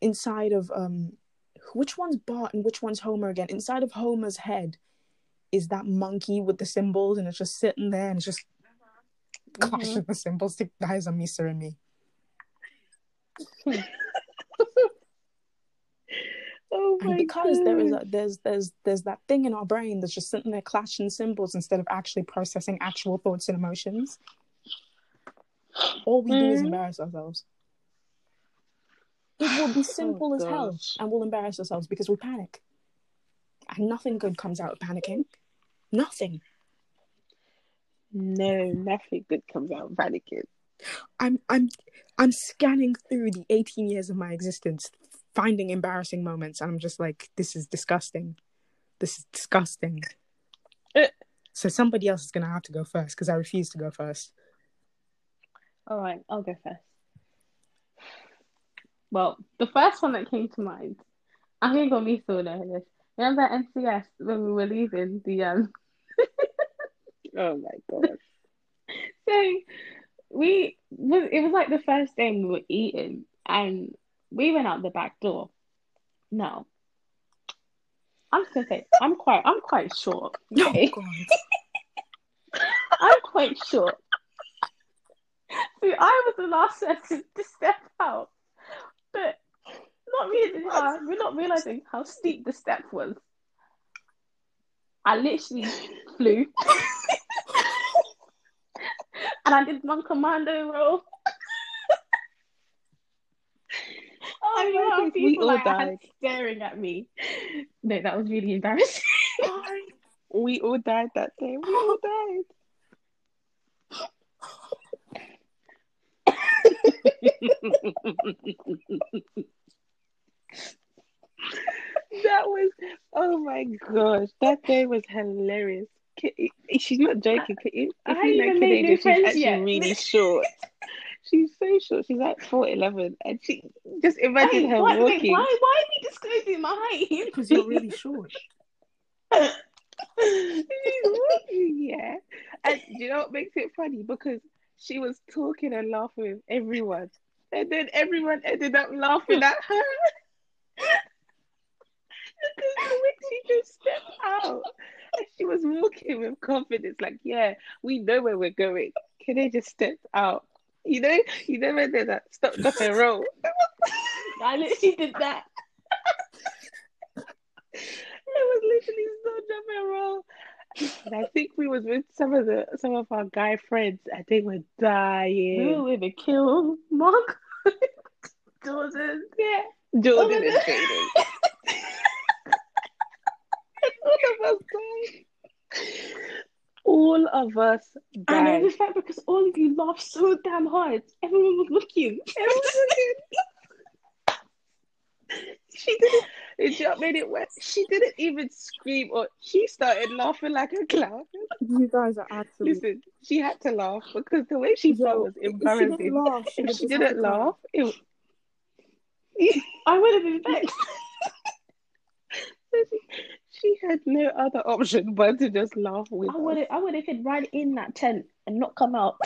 S1: inside of um, which one's Bart and which one's Homer again? Inside of Homer's head is that monkey with the cymbals, and it's just sitting there and it's just clashing the cymbals. That is Amisa and me.
S3: oh my
S1: and because there is a, there's there's there's that thing in our brain that's just sitting there clashing cymbals instead of actually processing actual thoughts and emotions. All we do is
S3: Mhm.
S1: embarrass ourselves. It will be simple as hell
S3: Oh,
S1: and we'll embarrass ourselves because we panic. And nothing good comes out of panicking. Nothing.
S3: No, nothing good comes out of panicking.
S1: I'm i'm i'm scanning through the 18 years of my existence finding embarrassing moments and i'm just like this is disgusting this is disgusting
S3: Uh.
S1: so somebody else is gonna have to go first because i refuse to go first
S2: All right, I'll go first. Well, the first one that came to mind, I think I got me so nervous. Remember at NCS when we were leaving the um
S3: Oh my god.
S2: so we was it was like the first day we were eating and we went out the back door. No. I'm just gonna say I'm quite I'm quite short. Okay.
S1: oh god
S2: I'm quite short. So I was the last person to step out. But not really uh, we're not realizing how steep the step was. I literally flew. and I did one commando roll. oh
S3: I
S2: my god,
S3: reckon we
S2: people like
S3: died.
S2: staring at me. No, that was really embarrassing.
S3: We all died that day. We all died. that was oh my gosh, that day was hilarious. Ki- She's not joking. If
S2: I
S3: you know
S2: even made
S3: Canadian,
S2: new
S3: she's
S2: friends
S3: actually
S2: yet.
S3: really short. She's so short. She's like four eleven, and she just imagine
S2: Hey,
S3: her
S2: why, wait,
S3: walking.
S2: why, why are we disclosing my height?
S1: because you're really short
S3: She's walking, yeah. And you know what makes it funny? Because she was talking and laughing with everyone. And then everyone ended up laughing at her. because the way she just stepped out. She was walking with confidence, like, yeah, we know where we're going. Can they just step out? You know, you know when that stop, drop and roll.
S2: I literally did that.
S3: It was literally so jump and roll. And I think we was with some of the some of our guy friends, and they were dying.
S2: We were with a kill Mark. Jordan.
S3: Yeah, Jordan
S2: Oh,
S3: and Jaden. All of us died. All of us
S2: And
S3: died.
S2: it was fact because all of you laughed so damn hard. Everyone was looking.
S3: Everyone was looking. She didn't. It just made it worse. She didn't even scream, or she started laughing like a clown.
S1: You guys are absolutely.
S3: Listen, she had to laugh because the way she felt was
S1: If she didn't laugh, she,
S3: If she didn't laugh, it,
S2: I would have been vexed.
S3: she had no other option but to just laugh with
S2: I would have I would have hid right in that tent and not come out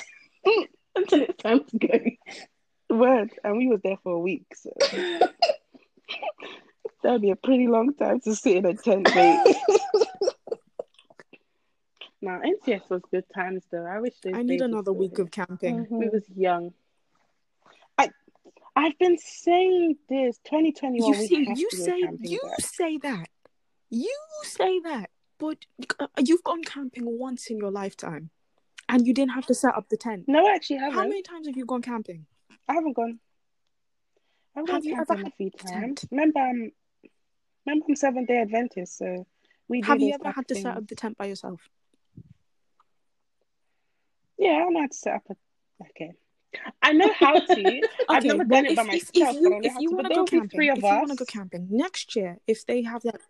S2: until it's time to go.
S3: Word, and we was there for a week, so that'd be a pretty long time to sit in a tent, mate. now, NCS was good times though. I wish those
S1: I need another week of camping. Mm-hmm.
S3: We was young. I I've been saying this. 2021.
S1: You see, you say you
S3: back.
S1: say that, you say that, but uh, you've gone camping once in your lifetime, and you didn't have to set up the tent.
S3: No, I actually haven't.
S1: How many times have you gone camping?
S3: I haven't gone. I've gone
S1: Have you ever
S3: camping
S1: had
S3: a few times.
S1: tent?
S3: Remember, I'm remember I'm Seventh Day Adventist, so we
S1: Have you ever had to set up the tent by yourself?
S3: Yeah, I know how to set up a. Okay, I know how to. I've
S1: Okay,
S3: never
S1: well,
S3: done it
S1: if,
S3: by
S1: if,
S3: myself,
S1: if
S3: but I
S1: you if you want to go camping, if you want to go camping next year, if they have that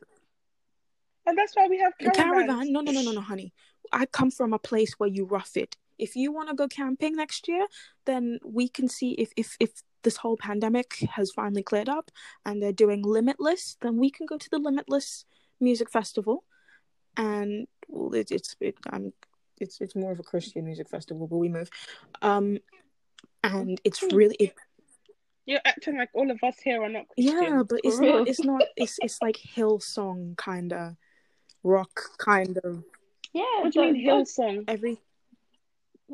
S3: and that's why we have caravans.
S1: caravan? No, no, no, no, no, honey. I come from a place where you rough it. If you want to go camping next year, then we can see if if if this whole pandemic has finally cleared up and they're doing Limitless, then we can go to the Limitless Music Festival. And well, it, it's it, um, it's it's more of a Christian music festival, but we move. Um, and it's really it,
S3: You're acting like all of us here are not Christian.
S1: yeah, but it's not it's not it's it's like Hillsong kind of rock kind of
S2: Yeah,
S3: What do you mean
S2: that's-
S3: Hillsong?
S1: every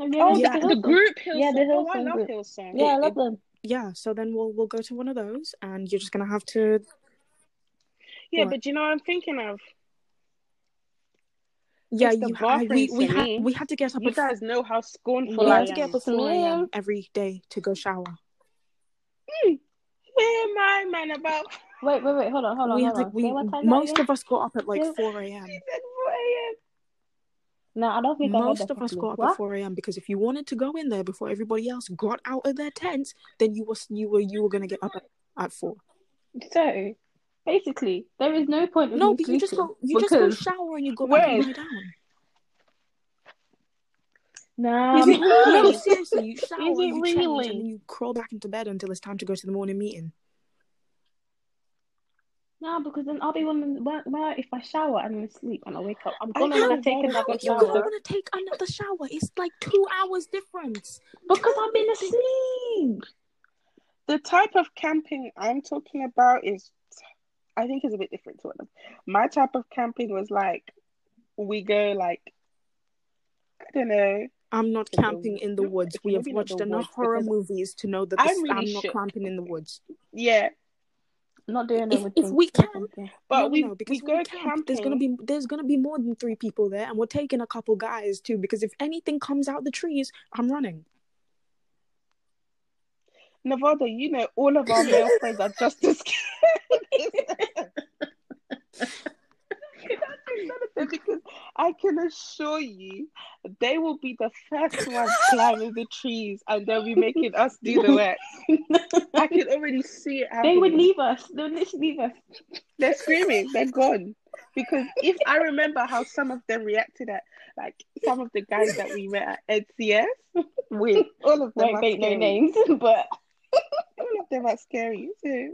S2: Have you ever
S3: Oh,
S1: Yeah.
S3: the, the group Hillsong.
S2: Yeah, the Hillsong.
S3: Oh, I
S2: Hillsong
S3: love
S2: group.
S3: Hillsong.
S2: Yeah, I
S1: It-
S2: love them.
S1: yeah so then we'll we'll go to one of those and you're just gonna have to
S3: Yeah,
S1: What?
S3: but you know what I'm thinking of?
S1: yeah you ha- we
S3: bathrooms
S1: we
S3: for
S1: had we had to get up
S3: You
S1: at
S3: guys know how scornful
S1: we
S3: I
S1: had to get up at
S2: For
S1: 4 a.m
S2: me.
S1: every day to go shower hmm.
S3: Where am I, man, about?
S2: Wait, wait, wait. Hold on, hold on,
S1: we
S2: hold
S1: had
S2: on.
S1: we most of us got up at like 4 a.m
S3: 4 a.m.
S2: No, I don't think
S1: most of us got up
S2: What?
S1: at 4 a.m because if you wanted to go in there before everybody else got out of their tents then you was you were you were gonna get up at, at 4
S2: So, basically, there is no point in
S1: no but you just go you just go shower and you go back and lie down
S2: nah,
S3: Is it
S2: man.
S1: no
S3: really?
S1: seriously you shower you change and then you crawl back into bed until it's time to go to the morning meeting
S2: Nah, because then I'll be wondering why, why if I shower and then sleep and I wake up, I'm gonna want to take
S3: Vada,
S2: another
S3: but
S1: You're gonna
S2: shower
S1: want to take another shower. It's like two hours difference.
S2: because I've been asleep.
S3: The type of camping I'm talking about is, I think, is a bit different to what my type of camping was like. We go like, I don't know.
S1: I'm not camping in the woods. We have watched enough horror movies to know that
S3: I'm
S1: this,
S3: really
S1: I'm not
S3: shook.
S1: camping in the woods.
S3: Yeah,
S2: not doing
S1: If- if we can,
S3: but
S1: no,
S3: we
S1: no, because
S3: we go
S1: we camp, there's gonna be there's gonna be more than three people there, and we're taking a couple guys too. Because if anything comes out the trees, I'm running.
S3: Nevada, you know, all of our male friends are just as scared. because I can assure you, they will be the first ones climbing the trees, and they'll be making us do the work. I can already see it happening.
S2: They would leave us. They would literally leave us.
S3: They're screaming. They're gone. Because if I remember how some of them reacted at, like some of the guys that we met at NCS, with all of them
S2: Won't no names, but
S3: All of them are scary. So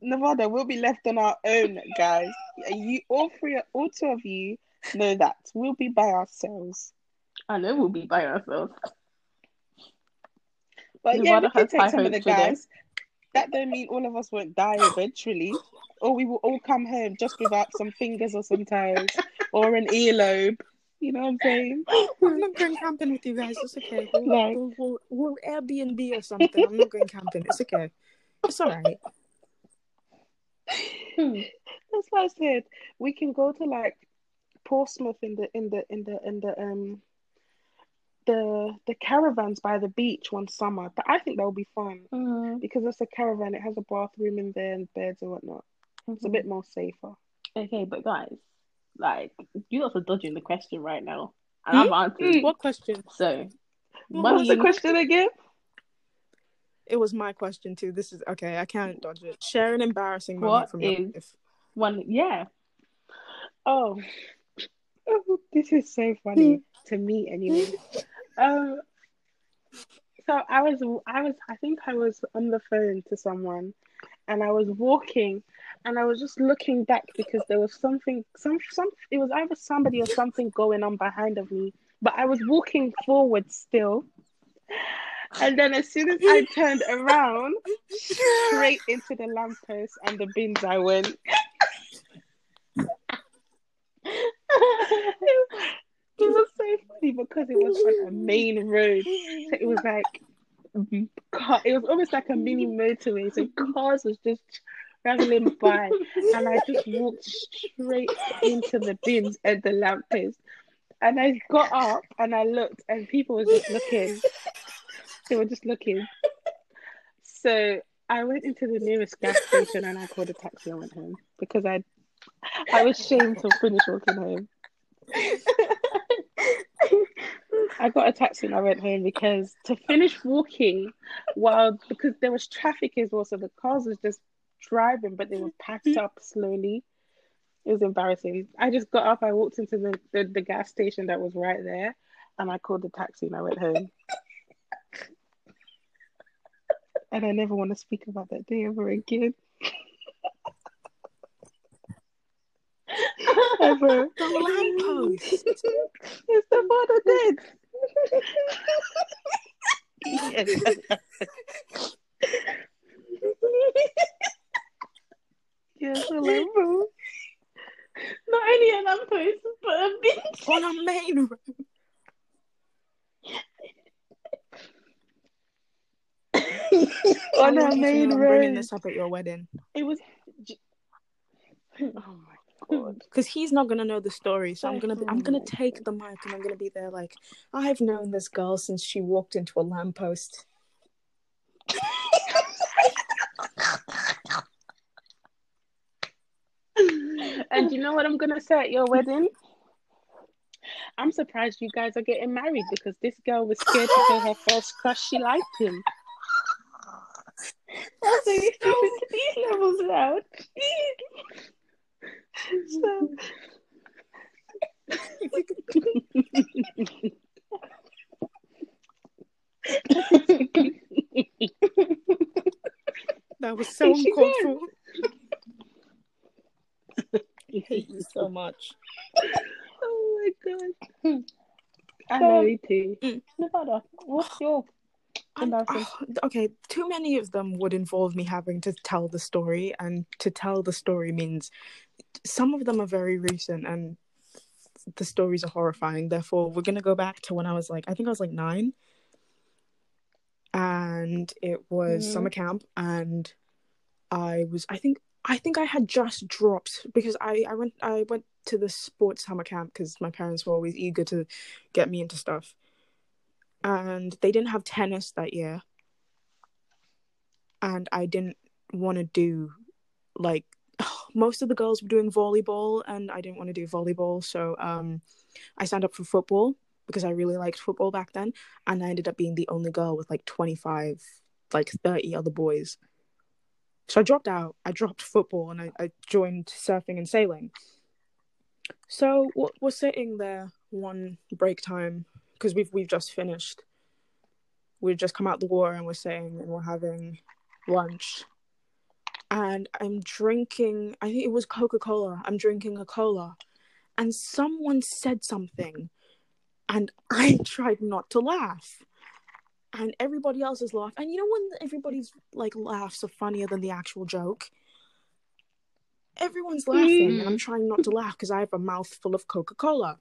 S3: Nevada we'll be left on our own, guys. You all three, all two of you know that we'll be by ourselves.
S2: I know we'll be by ourselves.
S3: But yeah, we
S2: Nevada
S3: can take some of the
S2: hopes for them.
S3: guys. That don't mean all of us won't die eventually, or we will all come home just without some fingers or some toes or an earlobe. You know what I'm saying?
S1: I'm not going camping with you guys. It's okay. We'll,
S3: Right.
S1: we'll, we'll, we'll Airbnb or something. I'm not going camping. It's okay. It's all right.
S2: Hmm.
S3: That's what I said. We can go to like Portsmouth in the in the in the in the um the the caravans by the beach one summer. But I think that would be fun
S2: Mm,
S3: because it's a caravan. It has a bathroom in there and beds and whatnot. It's a
S2: mhm.
S3: bit more safer.
S2: Okay, but guys, like you guys are dodging the question right now, and I've answered.
S3: Mm.
S1: What question?
S2: So,
S3: What was the question again?
S1: It was my question too. This is okay. I can't dodge it. Share an embarrassing moment
S2: What
S1: from your life.
S2: One, yeah.
S3: Oh, this is so funny to me anyway. Um, so I was, I was, I think I was on the phone to someone, and I was walking, and I was just looking back because there was something, some, some, it was either somebody or something going on behind of me, but I was walking forward still. And then as soon as I turned around, straight into the lamppost and the bins I went. It was so funny because it was like a main road. So it was like mm, car, it was almost like a mini motorway. So cars was just traveling by, and I just walked straight into the bins at the lamppost. And I got up and I looked, and people were just looking. They were just looking. So I went into the nearest gas station and I called a taxi and went home because I, I was ashamed to finish walking home. I got a taxi and I went home because to finish walking while because there was traffic as well, so the cars was just driving, but they were packed mm-hmm. up slowly. It was embarrassing. I just got up, I walked into the, the, the gas station that was right there, and I called the taxi and I went home. And I never want to speak about that day ever again. ever.
S1: The lamppost.
S3: It's the one I did. yes. yes, a lamppost.
S2: Not only a lamppost, but a bin.
S1: On a main road.
S3: On
S1: I
S3: a
S1: want you to
S3: main
S1: know I'm bringing
S3: road.
S1: this up at your wedding
S3: It was. Oh my god.
S1: because he's not gonna know the story. So I'm gonna be, I'm gonna
S3: Oh.
S1: take the mic and I'm gonna be there like I've known this girl since she walked into a lamppost.
S3: And you know what I'm gonna say at your wedding? I'm surprised you guys are getting married because this girl was scared to tell her first crush she liked him.
S2: Step into these levels now.
S3: So,
S1: That was so uncalled for. I hate you so much.
S3: oh my god. I know um, you too. Mm.
S2: Nevada, what's your
S1: Ah, okay, too many of them would involve me having to tell the story, and to tell the story means some of them are very recent and the stories are horrifying. Therefore, we're gonna go back to when I was like, I think I was like nine, and it was
S2: Mhm.
S1: summer camp, and I was, I think, I think I had just dropped because I I went I went to the sports summer camp because my parents were always eager to get me into stuff and they didn't have tennis that year. And i didn't want to do like most of the girls were doing volleyball and i didn't want to do volleyball. So um i signed up for football because i really liked football back then. And i ended up being the only girl with like 25 like 30 other boys. So i dropped out. I dropped football and i, I joined surfing and sailing. So we're, sitting there one break time because we've we've just finished. We've just come out the war and we're saying and we're having lunch. And I'm drinking I think it was Coca-Cola. I'm drinking a cola. And someone said something and I tried not to laugh. And everybody else is laughing. And you know when everybody's like laughs are funnier than the actual joke? Everyone's laughing and I'm trying not to laugh because I have a mouthful of Coca-Cola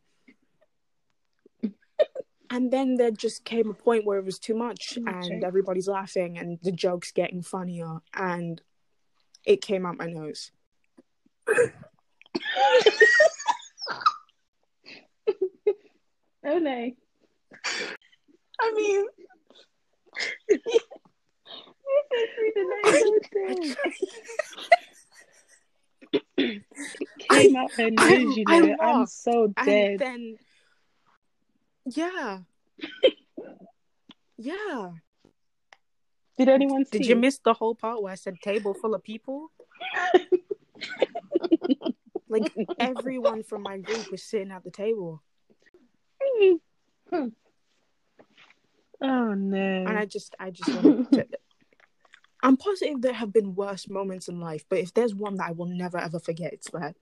S1: and then there just came a point where it was too much
S3: Too
S1: and
S3: eh?
S1: everybody's laughing and the joke's getting funnier and it came out my nose
S2: Oh no.
S3: I mean, it
S2: Came out her
S1: I-
S2: nose, you
S1: I
S2: know. I'm
S1: laughed,
S2: so
S1: and
S2: dead.
S1: then yeah yeah
S2: Did anyone see?
S1: did you miss the whole part where i said table full of people like everyone from my group was sitting at the table
S3: oh no.
S1: and i just i just wanted to i'm positive there have been worse moments in life but if there's one that i will never ever forget it's that